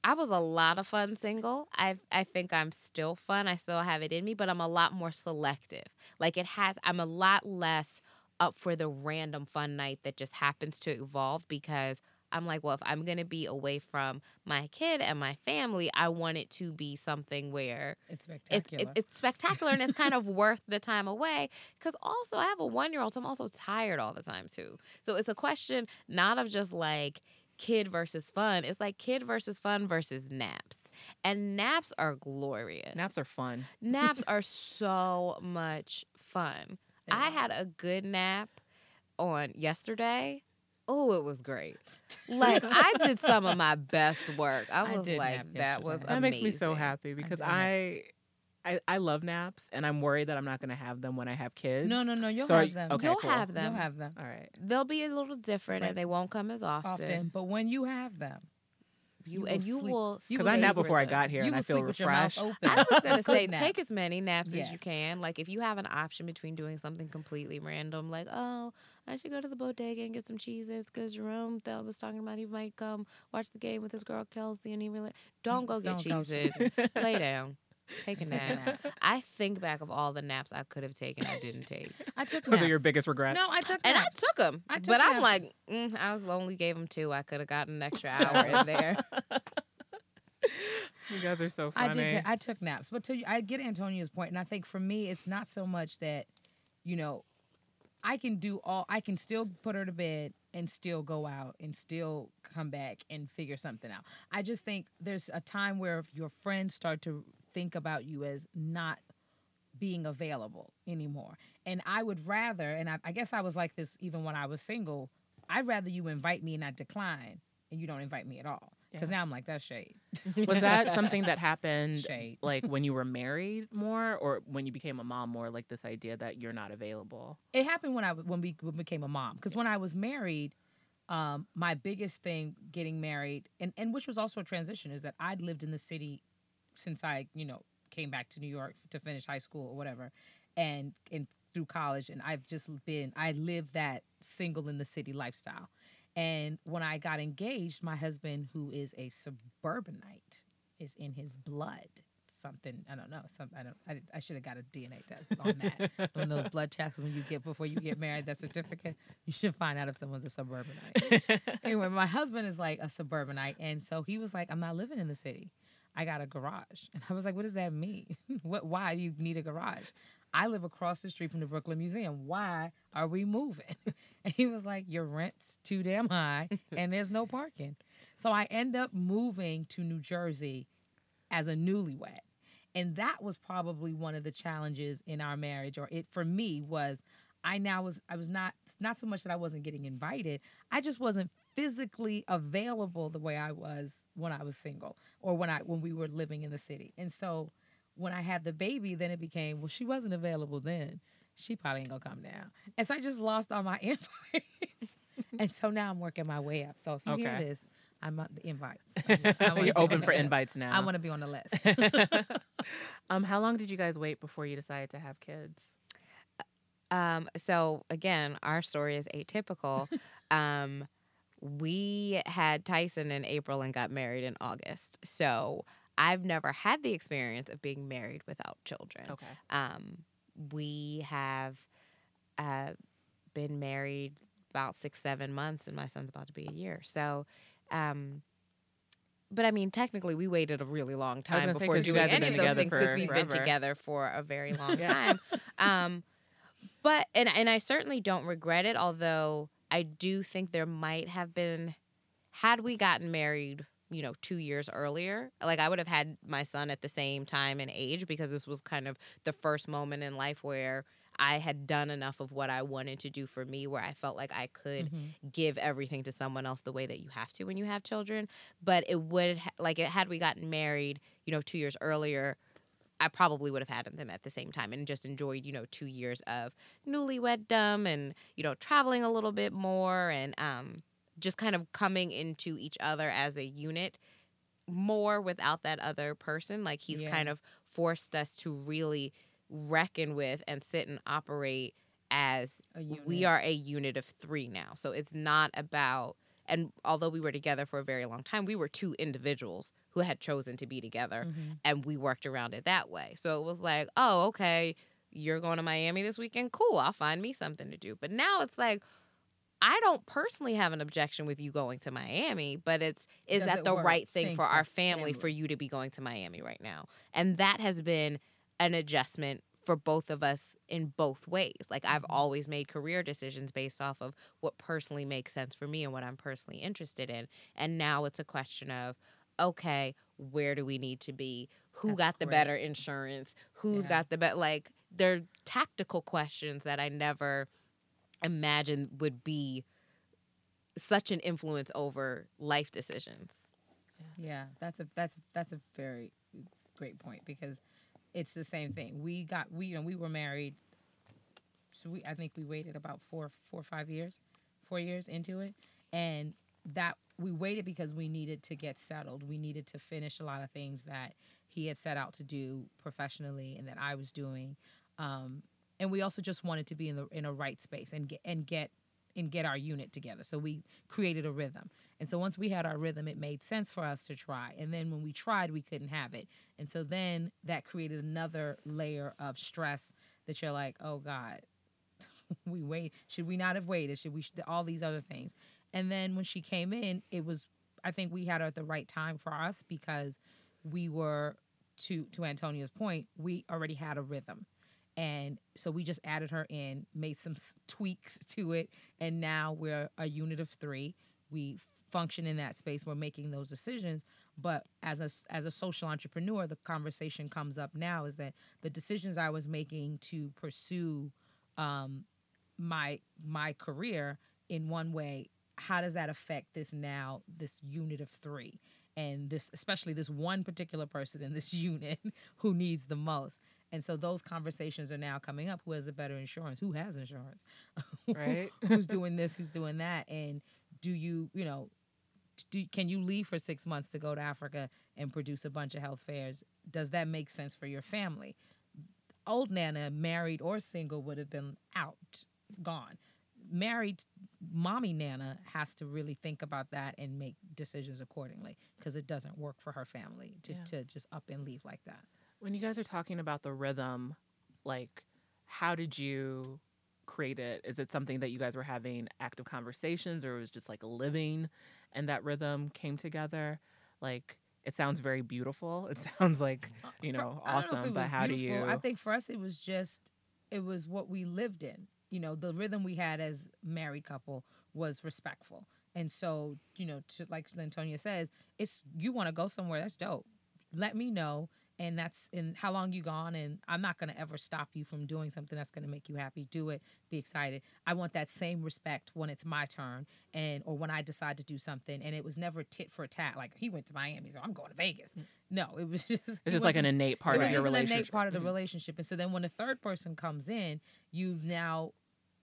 I was a lot of fun single. I I think I'm still fun. I still have it in me, but I'm a lot more selective. Like it has I'm a lot less up for the random fun night that just happens to evolve because I'm like, well, if I'm going to be away from my kid and my family, I want it to be something where it's it's, spectacular it's, it's spectacular and it's kind of worth the time away. Because also, I have a one year old, so I'm also tired all the time, too. So it's a question not of just like kid versus fun, it's like kid versus fun versus naps. And naps are glorious. Naps are fun. Naps are so much fun. I had a good nap on yesterday. Oh, it was great. Like I did some of my best work. I I was did like, nap that was yesterday. That makes me so happy because did. I, I, I love naps and I'm worried that I'm not going to have them when I have kids. no no no you'll So have you- them okay, You'll cool. have them. you'll have them All right. They'll be a little different Right. and they won't come as often. often but when you have them You, You and you sleep- will you Because will I napped savor before I got here you and I feel sleep with your mouth refreshed. I was gonna say take as many naps Yeah. as you can. Like if you have an option between doing something completely random, like oh I should go to the bodega and get some cheeses because Jerome that was talking about he might come watch the game with his girl Kelsey and he really don't mm, go get Don't go cheeses. Lay down, take a nap. nap. I think back of all the naps I could have taken I didn't take, i took Those are your biggest regrets. no i took and I took them. I took but I'm like mm, I was lonely. gave him two. I could have gotten an extra hour in there. you guys are so funny. I did. ta- I took naps, but to I get Antonia's point, and I think for me, it's not so much that, you know, I can do all. I can still put her to bed and still go out and still come back and figure something out. I just think there's a time where your friends start to think about you as not being available anymore, and I would rather. And I, I guess I was like this even when I was single. I'd rather you invite me and I decline, and you don't invite me at all. Because Yeah. now I'm like that's shade. Was that something that happened Shade. like when you were married more or when you became a mom more like this idea that you're not available? It happened when I when we when became a mom. Because when I was married, um, my biggest thing getting married, and and which was also a transition, is that I'd lived in the city since I you know came back to New York to finish high school or whatever, and and through college, and I've just been I lived that single in the city lifestyle. And when I got engaged, my husband, who is a suburbanite, is in his blood. Something I don't know. Some I don't. I, I should have got a DNA test on that. One of those blood tests when you get before you get married, that certificate. You should find out if someone's a suburbanite. anyway, my husband is like a suburbanite, and so he was like, "I'm not living in the city. I got a garage. And I was like, what does that mean? what why do you need a garage? I live across the street from the Brooklyn Museum. Why are we moving? And he was like, Your rent's too damn high and there's no parking. So I end up moving to New Jersey as a newlywed. And that was probably one of the challenges in our marriage, or it for me was I now was I was not not so much that I wasn't getting invited, I just wasn't physically available the way I was when I was single or when I when we were living in the city. And so when I had the baby, then it became, well, she wasn't available then. She probably ain't gonna come now. And so I just lost all my invites. and so now I'm working my way up. So if you hear this, I'm on the invites. I wanna You're be open for invites now. I want to be on the list. um, how long did you guys wait before you decided to have kids? Um, so again, our story is atypical. um, we had Tyson in April and got married in August. So I've never had the experience of being married without children. Okay. Um, we have uh, been married about six, seven months, and my son's about to be a year. So, um, but I mean, technically, we waited a really long time say, before you doing any of those things because we've been together for a very long Yeah. time. Um, but and and I certainly don't regret it. Although I do think there might have been, had we gotten married, you know, two years earlier, like I would have had my son at the same time and age because this was kind of the first moment in life where I had done enough of what I wanted to do for me, where I felt like I could Mhm. give everything to someone else the way that you have to when you have children. But it would ha- like it had we gotten married, you know, two years earlier. I probably would have had them at the same time and just enjoyed, you know, two years of newlywed-dom and, you know, traveling a little bit more and um, just kind of coming into each other as a unit more without that other person. Like he's Yeah. kind of forced us to really reckon with and sit and operate as we are a unit of three now. So it's not about, and although we were together for a very long time, we were two individuals who had chosen to be together Mhm. and we worked around it that way. So it was like, oh, okay, you're going to Miami this weekend. Cool, I'll find me something to do. But now it's like, I don't personally have an objection with you going to Miami, but it's is Does that it the work? right thing for for our family, family. for you to be going to Miami right now? And that has been an adjustment for both of us in both ways. Like I've Mhm. always made career decisions based off of what personally makes sense for me and what I'm personally interested in. And now it's a question of okay, where do we need to be? Who That's got the great. better insurance? Who's Yeah. got the better like they're tactical questions that I never imagined would be such an influence over life decisions. Yeah, that's a that's that's a very great point because it's the same thing. We got we you know we were married. So we I think we waited about four four or five years, four years into it, and that we waited because we needed to get settled. We needed to finish a lot of things that he had set out to do professionally and that I was doing, um, and we also just wanted to be in the in a right space and get and get and get our unit together. So we created a rhythm. And so once we had our rhythm, it made sense for us to try. And then when we tried, we couldn't have it. And so then that created another layer of stress that you're like, oh God, we wait. Should we not have waited? Should we? All these other things. And then when she came in, it was. I think we had her at the right time for us because we were to to Antonia's point. We already had a rhythm, and so we just added her in, made some tweaks to it, and now we're a unit of three. We function in that space. We're making those decisions. But as a as a social entrepreneur, the conversation comes up now is that the decisions I was making to pursue um, my my career in one way how does that affect this now this unit of three and this especially this one particular person in this unit who needs the most. And so those conversations are now coming up. Who has a better insurance? Who has insurance? Right. who's doing this? Who's doing that? And do you you know do, can you leave for six months to go to africa and produce a bunch of health fairs? Does that make sense for your family? Old nana married or single would have been out gone. Married mommy nana has to really think about that and make decisions accordingly because it doesn't work for her family to, Yeah. to just up and leave like that When you guys are talking about the rhythm, like how did you create it? Is it something that you guys were having active conversations or it was just like living and that rhythm came together? Like it sounds very beautiful. It sounds like uh, you know I don't know awesome, but how do you? I think for us it was just it was what we lived in. You know, the rhythm we had as married couple was respectful. And so, you know, to, like Antonia says, it's you want to go somewhere, that's dope. Let me know and that's in how long you gone and I'm not going to ever stop you from doing something that's going to make you happy. Do it, be excited. I want that same respect when it's my turn and or when I decide to do something and it was never tit for tat like he went to Miami so I'm going to Vegas. No, it was just it's just like an innate part of your just an relationship. innate part of the Mhm. relationship. And so then when a third person comes in, you now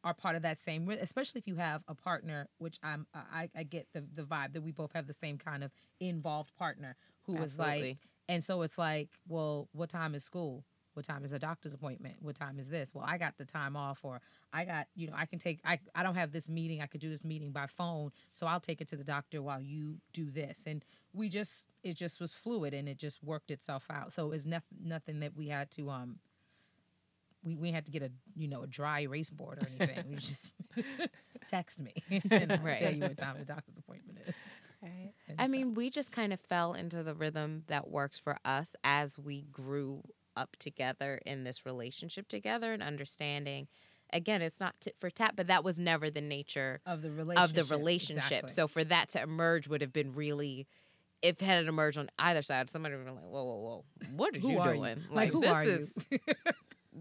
are part of that same, especially if you have a partner, which I'm, I, I get the, the vibe that we both have the same kind of involved partner who is Absolutely. like, and so it's like, well, what time is school? What time is a doctor's appointment? What time is this? Well, I got the time off, or I got, you know, I can take, I, I don't have this meeting. I could do this meeting by phone, so I'll take it to the doctor while you do this. And we just, it just was fluid, and it just worked itself out. So it's nef- nothing that we had to, um, we, we had to get a, you know, a dry erase board or anything. we just text me and I'll tell Right. you what time the doctor's appointment is. Right. I so- mean, we just kind of fell into the rhythm that works for us as we grew up together in this relationship together and understanding. Again, it's not tit for tat, but that was never the nature of the relationship. of the relationship. exactly. So for that to emerge would have been really, if it had emerged on either side, somebody would have been like, "Whoa, whoa, whoa, what is Who you are you? doing? Like, who this are you? is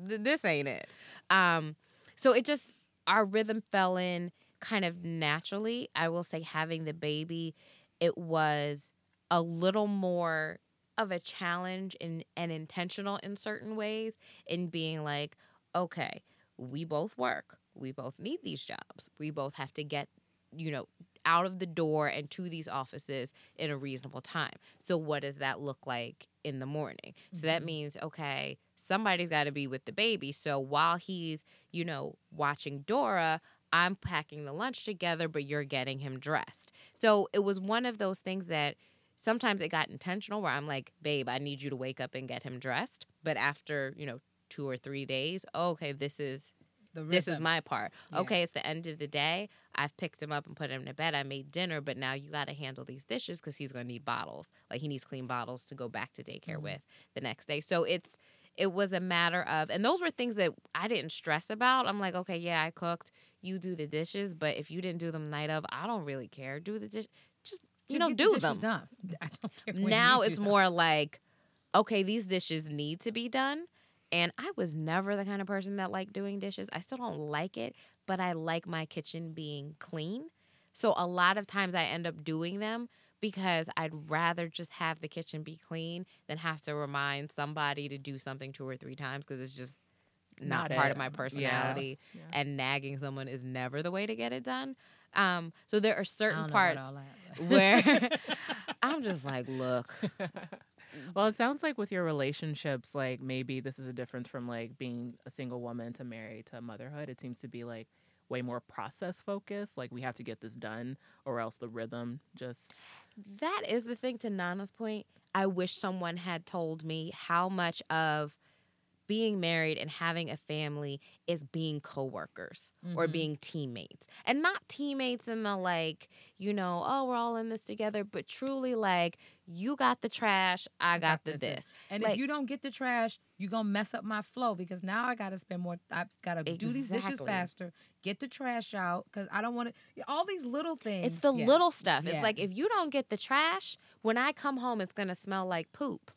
th- this ain't it." Um, so it just our rhythm fell in kind of naturally. I will say, having the baby, it was a little more of a challenge and, and intentional in certain ways in being like, okay, we both work. We both need these jobs. We both have to get, you know, out of the door and to these offices in a reasonable time. So what does that look like in the morning? So that Mhm. means, okay, somebody's got to be with the baby. So while he's, you know, watching Dora, I'm packing the lunch together, but you're getting him dressed. So it was one of those things that sometimes it got intentional where I'm like, babe, I need you to wake up and get him dressed. But after, you know, two or three days, oh, okay, this is this is my part. Yeah. Okay, it's the end of the day. I've picked him up and put him to bed. I made dinner, but now you got to handle these dishes because he's gonna need bottles. Like he needs clean bottles to go back to daycare Mhm. with the next day. So it's it was a matter of, and those were things that I didn't stress about. I'm like, okay, yeah, I cooked. You do the dishes, but if you didn't do them night of, I don't really care. Do the dish, just you Just know, the do dishes them Done. I don't care now it's them. more like okay these dishes need to be done and i was never the kind of person that liked doing dishes i still don't like it but i like my kitchen being clean so a lot of times i end up doing them because i'd rather just have the kitchen be clean than have to remind somebody to do something two or three times because it's just not, Not part it. of my personality Yeah. and nagging someone is never the way to get it done um, so there are certain don't know about parts where i'm just like look well, it sounds like with your relationships, like maybe this is a difference from like being a single woman to married to motherhood. It seems to be like way more process focused. Like we have to get this done, or else the rhythm just That is the thing to Nana's point. I wish someone had told me how much of being married and having a family is being coworkers or Mhm. being teammates. And not teammates in the like, you know, oh, we're all in this together, but truly like you got the trash, I got, the the this. And Like- if you don't get the trash, you're gonna mess up my flow because now I gotta spend more. I've gotta do these dishes faster, get the trash out because I don't want to. All these little things. It's the yeah. little stuff. It's like if you don't get the trash, when I come home, it's gonna smell like poop.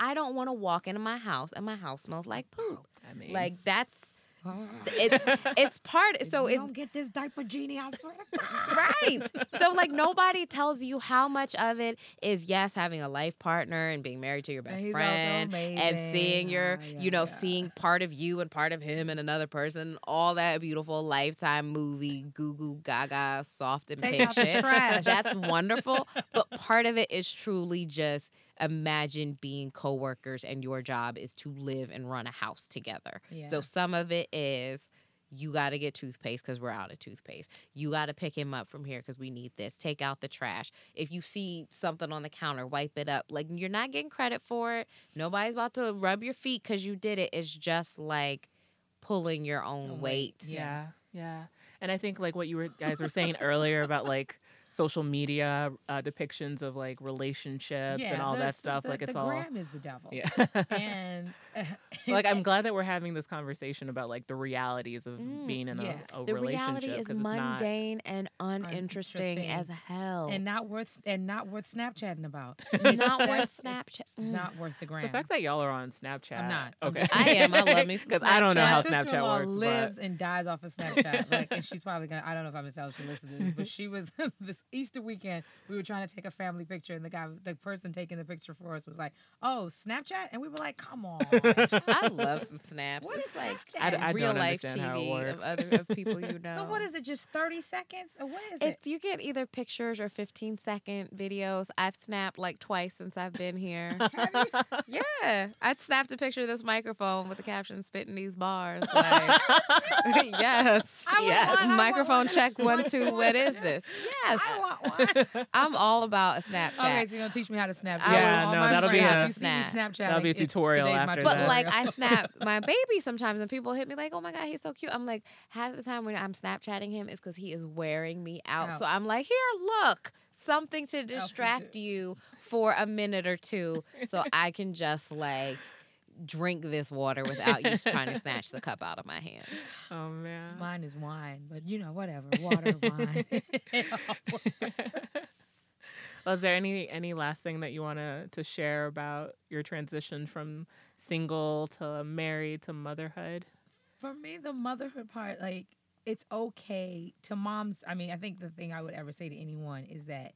I don't want to walk into my house and my house smells like poop. I mean Like that's it, it's part. If So you it don't get this diaper genie, I swear to God. right. So like nobody tells you how much of it is yes having a life partner and being married to your best he's friend and seeing your Ah, yeah, you know yeah. seeing part of you and part of him and another person all that beautiful lifetime movie goo goo gaga soft and Take pink shit trash. that's wonderful but part of it is truly just imagine being coworkers and your job is to live and run a house together Yeah. so some of it is you got to get toothpaste because we're out of toothpaste. You got to pick him up from here because we need this. Take out the trash. If you see something on the counter, wipe it up. Like you're not getting credit for it. Nobody's about to rub your feet because you did it. It's just like pulling your own weight. yeah, yeah. And I think like what you were guys were saying earlier about like social media uh, depictions of like relationships and all the- that stuff. the- like it's the all gram is the devil. yeah. And like I'm glad that we're having this conversation about like the realities of Mm, being in yeah. a, a the relationship. reality is mundane and uninteresting Uninteresting. as hell. and not worth and not worth Snapchatting about. Not worth Snapchat- Mm. not worth the gram. The fact that y'all are on Snapchat. I'm not. Okay. just- I am. I love me some Because I don't know Snapchat. how My Snapchat sister-in-law works. lives but... and dies off of Snapchat. Like, and she's probably gonna. I don't know if I'm gonna tell her she listens to this, but she was this Easter weekend. We were trying to take a family picture, and the guy, the person taking the picture for us, was like, "Oh, Snapchat," and we were like, "Come on." I love some snaps. What it's is like Snapchat? I- I real don't life understand how it TV of other of people you know. So what is it? Just thirty seconds? Or what is it? You get either pictures or 15 second videos. I've snapped like twice since I've been here. Have you? yeah, I snapped a picture of this microphone with the caption "spitting these bars." Like, yes. Yes. want Microphone check one two, What one, this? Yes. I want one. I'm all about a Snapchat. Okay, so you're gonna teach me how to Snapchat. Yeah, All no, that'll be friends, a- if you see me Snap. That'll be a it's tutorial today's my after But that. like I snap my baby sometimes, and people hit me like, "Oh my god, he's so cute." I'm like, half the time when I'm Snapchatting him is because he is wearing me out. Out. So I'm like, "Here, look, something to distract you for a minute or two, so I can just like drink this water without you trying to snatch the cup out of my hand." oh man. Mine is wine, but you know, whatever. Water, wine. well, is there any any last thing that you want to to share about your transition from single to married to motherhood? For me, the motherhood part, like, it's okay to moms. I mean, I think the thing I would ever say to anyone is that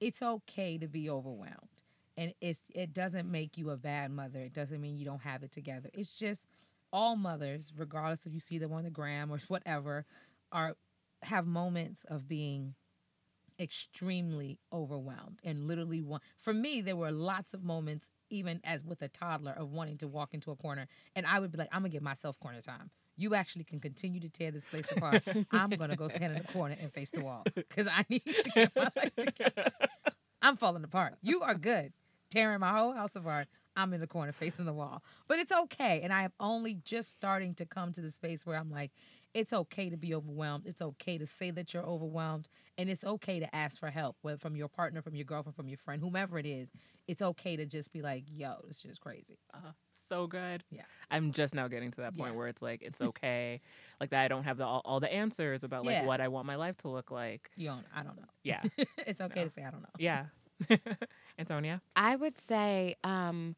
it's okay to be overwhelmed. And it's it doesn't make you a bad mother. It doesn't mean you don't have it together. It's just all mothers, regardless if you see them on the gram or whatever, are have moments of being extremely overwhelmed and literally one for me there were lots of moments even as with a toddler of wanting to walk into a corner and i would be like i'm gonna give myself corner time. You actually can continue to tear this place apart. I'm gonna go stand in the corner and face the wall because i need to get my life together. I'm falling apart. You are good tearing my whole house apart i'm in the corner facing the wall but it's okay and i am only just starting to come to the space where i'm like it's okay to be overwhelmed. It's okay to say that you're overwhelmed. And it's okay to ask for help, whether from your partner, from your girlfriend, from your friend, whomever it is. It's okay to just be like, yo, this shit is crazy. Uh, so good. Yeah. I'm just now getting to that point Yeah. where it's like it's okay, like that. I don't have the, all, all the answers about like Yeah. what I want my life to look like. You don't, I don't know. Yeah, it's okay No. to say, I don't know. yeah. Antonia. I would say um,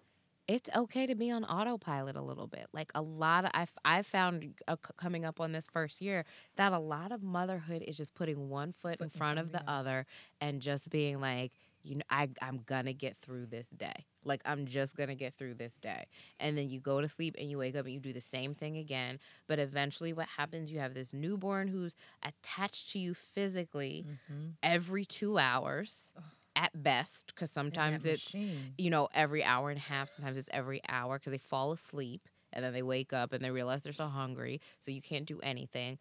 it's okay to be on autopilot a little bit. Like a lot of I've I've found uh, coming up on this first year that a lot of motherhood is just putting one foot in front of the other and just being like, you know, I I'm gonna get through this day. Like I'm just gonna get through this day. And then you go to sleep and you wake up and you do the same thing again. But eventually, what happens? You have this newborn who's attached to you physically Mm-hmm. every two hours. At best, because sometimes it's you know, every hour and a half. Sometimes it's every hour because they fall asleep and then they wake up and they realize they're so hungry. So you can't do anything.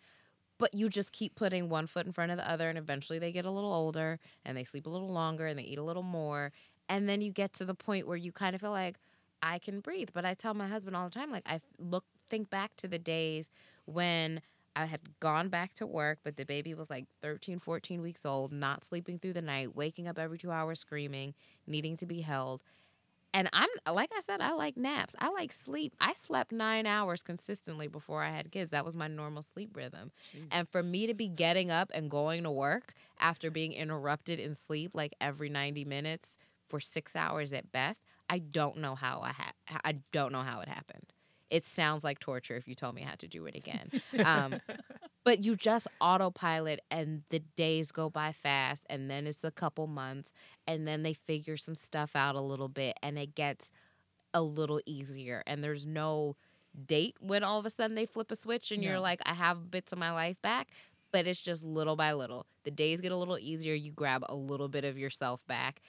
But you just keep putting one foot in front of the other. And eventually they get a little older and they sleep a little longer and they eat a little more. And then you get to the point where you kind of feel like, I can breathe. But I tell my husband all the time, like, I look, think back to the days when I had gone back to work, but the baby was like 13, 14 weeks old, not sleeping through the night, waking up every two hours screaming, needing to be held. And I'm like I said, I like naps. I like sleep. I slept nine hours consistently before I had kids. That was my normal sleep rhythm. And for me to be getting up and going to work after being interrupted in sleep like every 90 minutes for six hours at best, I don't know how I ha- I don't know how it happened. It sounds like torture if you told me had to do it again. Um, but you just autopilot and the days go by fast and then it's a couple months and then they figure some stuff out a little bit and it gets a little easier and there's no date when all of a sudden they flip a switch and you're like I have bits of my life back but it's just little by little the days get a little easier you grab a little bit of yourself back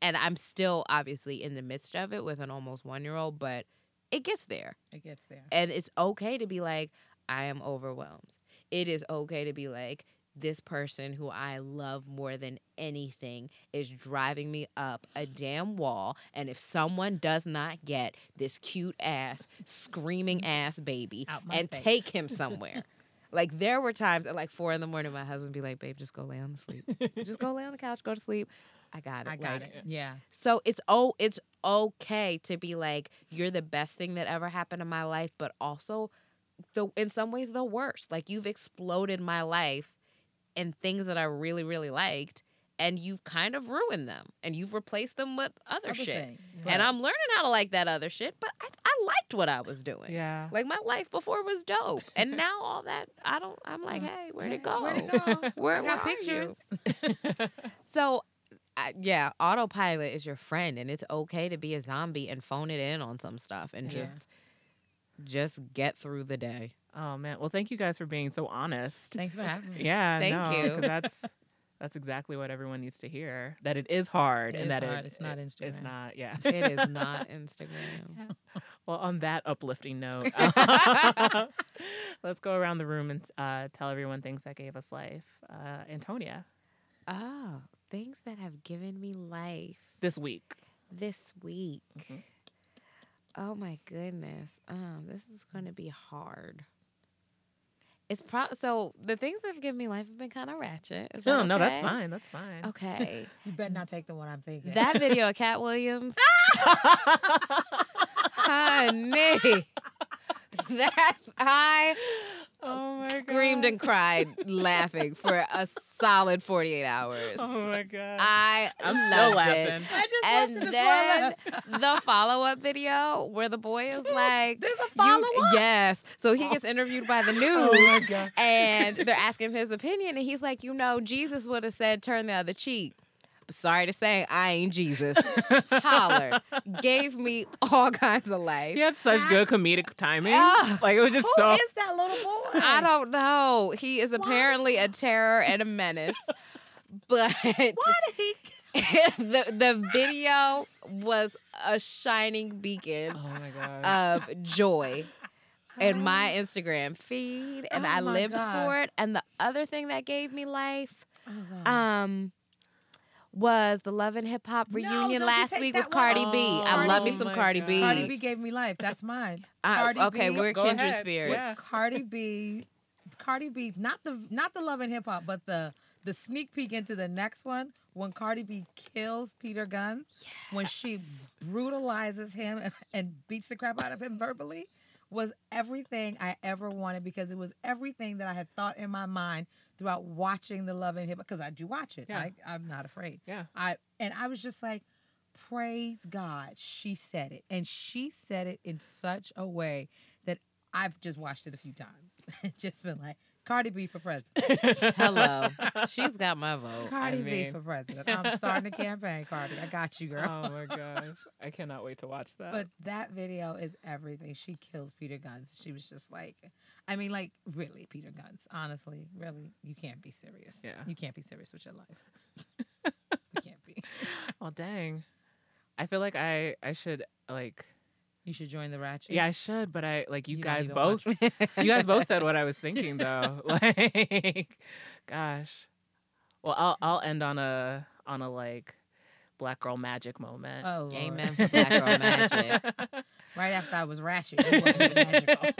and I'm still obviously in the midst of it with an almost 1 year old but it gets there It gets there. and it's okay to be like, I am overwhelmed. It is okay to be like, this person who I love more than anything is driving me up a damn wall. And if someone does not get this cute ass, screaming ass baby and face. take him somewhere, Like there were times at like four in the morning, my husband would be like, "Babe, just go lay on the sleep. just go lay on the couch, go to sleep." I got it. I got Like, it. Yeah. So it's oh, it's okay to be like, "You're the best thing that ever happened in my life," but also the in some ways the worst. Like you've exploded my life and things that I really really liked, and you've kind of ruined them, and you've replaced them with other, Other shit. thing. And I'm learning how to like that other shit, but I, I liked what I was doing. Yeah. Like my life before was dope, and now all that I don't. I'm like, mm. hey, where'd it go? Where'd it go? Where, I got where are you? pictures. So, I yeah, autopilot is your friend, and it's okay to be a zombie and phone it in on some stuff, and Yeah. just just get through the day. oh man. Well, thank you guys for being so honest. Thanks for having me. Yeah. Thank no, you. 'cause That's that's exactly what everyone needs to hear. That it is hard It and is that hard. it It's not it- It's Instagram. not. Yeah. It is not Instagram. Well, on that uplifting note, let's go around the room and uh, tell everyone things that gave us life. Uh, Antonia, Oh, things that have given me life this week. this week. Mhm. Oh my goodness. Um, this is going to be hard. It's pro so the things that have given me life have been kind of ratchet. Is that No, no, that's fine. That's fine. Okay. You better not take the one I'm thinking. that video of Katt Williams, honey. That I oh uh, my screamed God. and cried laughing for a solid 48 hours. Oh my god. I I'm loved still it. I just And watched it then before I the follow up video where the boy is like, There's a follow-up? Yes. So he gets oh. interviewed by the oh news. Oh my god. and they're asking him his opinion, and he's like, you know, Jesus would have said, turn the other cheek. Sorry to say, I ain't Jesus. Holler. Gave me all kinds of life. He had such good comedic timing. Ah. like it was just Who so. is that little boy? I don't know. He is apparently a terror and a menace. But Why did he? the the video was a shining beacon Oh my god. of joy in my Instagram feed, and Oh I lived God. for it. And the other thing that gave me life, Oh, um, was the Love and Hip Hop reunion don't last take week that with one. Cardi B. I Oh love me oh some Cardi B. Cardi B gave me life. That's mine. I- Cardi okay, B. we're Go kindred ahead. spirits. Yeah. Cardi B, Cardi B, not the not the love and hip hop, but the the sneak peek into the next one when Cardi B kills Peter Gunz, when she brutalizes him and, and beats the crap out of him verbally, was everything I ever wanted because it was everything that I had thought in my mind throughout watching the love and hip hop because I do watch it. Yeah. I, I'm not afraid. Yeah. I and I was just like, praise God, she said it, and she said it in such a way that I've just watched it a few times, just been like, Cardi B for president, Hello, she's got my vote. Cardi B mean- for president. I'm starting a campaign, Cardi. I got you, girl. oh my gosh. I cannot wait to watch that. But that video is everything. She kills Peter Gunz. She was just like, I mean, like, really, Peter Gunz. Honestly, really, you can't be serious. Yeah. You can't be serious with your life. you can't be. well, dang. I feel like I I should like You should join the ratchet. yeah I should but I like you, You guys both you guys both said what I was thinking though like gosh well I'll I'll end on a on a like black girl magic moment Oh, Lord. Amen for Black Girl Magic. right after I was ratchet, you wasn't magical.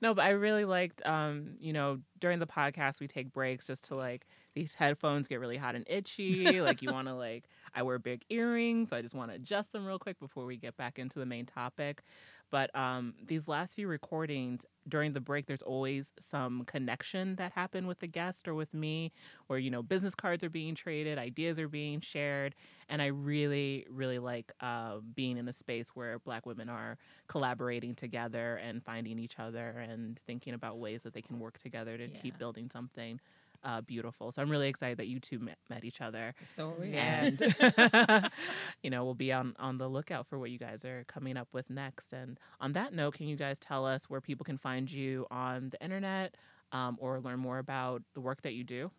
no, but I really liked, um, you know, during the podcast we take breaks just to like these headphones get really hot and itchy. like you want to like, I wear big earrings, so I just want to adjust them real quick before we get back into the main topic. But um, these last few recordings during the break, there's always some connection that happened with the guest or with me, where you know business cards are being traded, ideas are being shared, and I really, really like uh, being in a space where Black women are collaborating together and finding each other and thinking about ways that they can work together to Yeah. keep building something uh, beautiful. So I'm really excited that you two met, met each other, So are we. And you know we'll be on on the lookout for what you guys are coming up with next. And on that note, can you guys tell us where people can find you on the internet um, or learn more about the work that you do?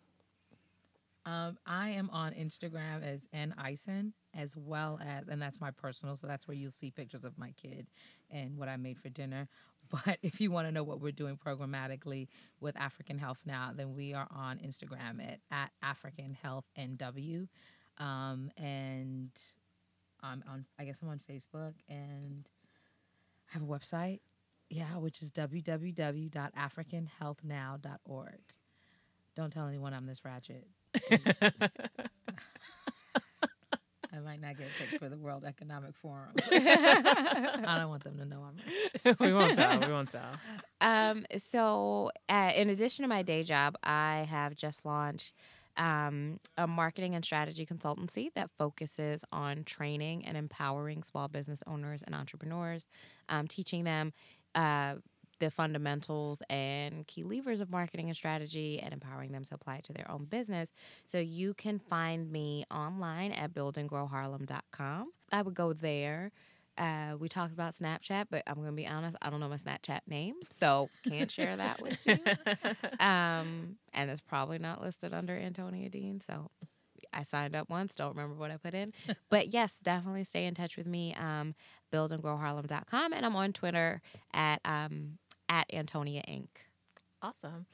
Um, I am on Instagram as N Ison, as well as, and that's my personal, so that's where you'll see pictures of my kid and what I made for dinner. But if you want to know what we're doing programmatically with African Health Now, then we are on Instagram at, at African Health NW. Um, and I'm on, I guess I'm on Facebook and I have a website. Yeah, which is www.africanhealthnow.org. Don't tell anyone I'm this ratchet. I might not get picked for the World Economic Forum. I don't want them to know I'm rich. we won't tell. We won't tell. Um, so, uh, in addition to my day job, I have just launched um, a marketing and strategy consultancy that focuses on training and empowering small business owners and entrepreneurs, um, teaching them uh, the fundamentals and key levers of marketing and strategy and empowering them to apply it to their own business. So you can find me online at buildandgrowharlem.com. I would go there. Uh, we talked about Snapchat, but I'm gonna be honest, I don't know my Snapchat name, so can't share that with you. Um, and it's probably not listed under Antonia Dean, so I signed up once, don't remember what I put in. but yes, definitely stay in touch with me. Um, buildandgrowharlem.com, and I'm on Twitter at um, at Antonia Inc. Awesome.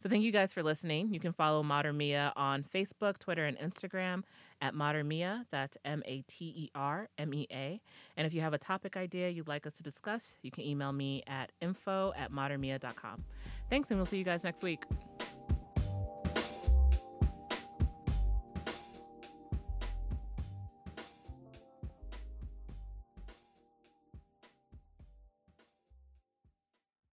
So thank you guys for listening. You can follow mater mea on Facebook, Twitter, and Instagram at mater mea. That's M A T E R M E A. And if you have a topic idea you'd like us to discuss, you can email me at info at matermea.com. Thanks, and we'll see you guys next week.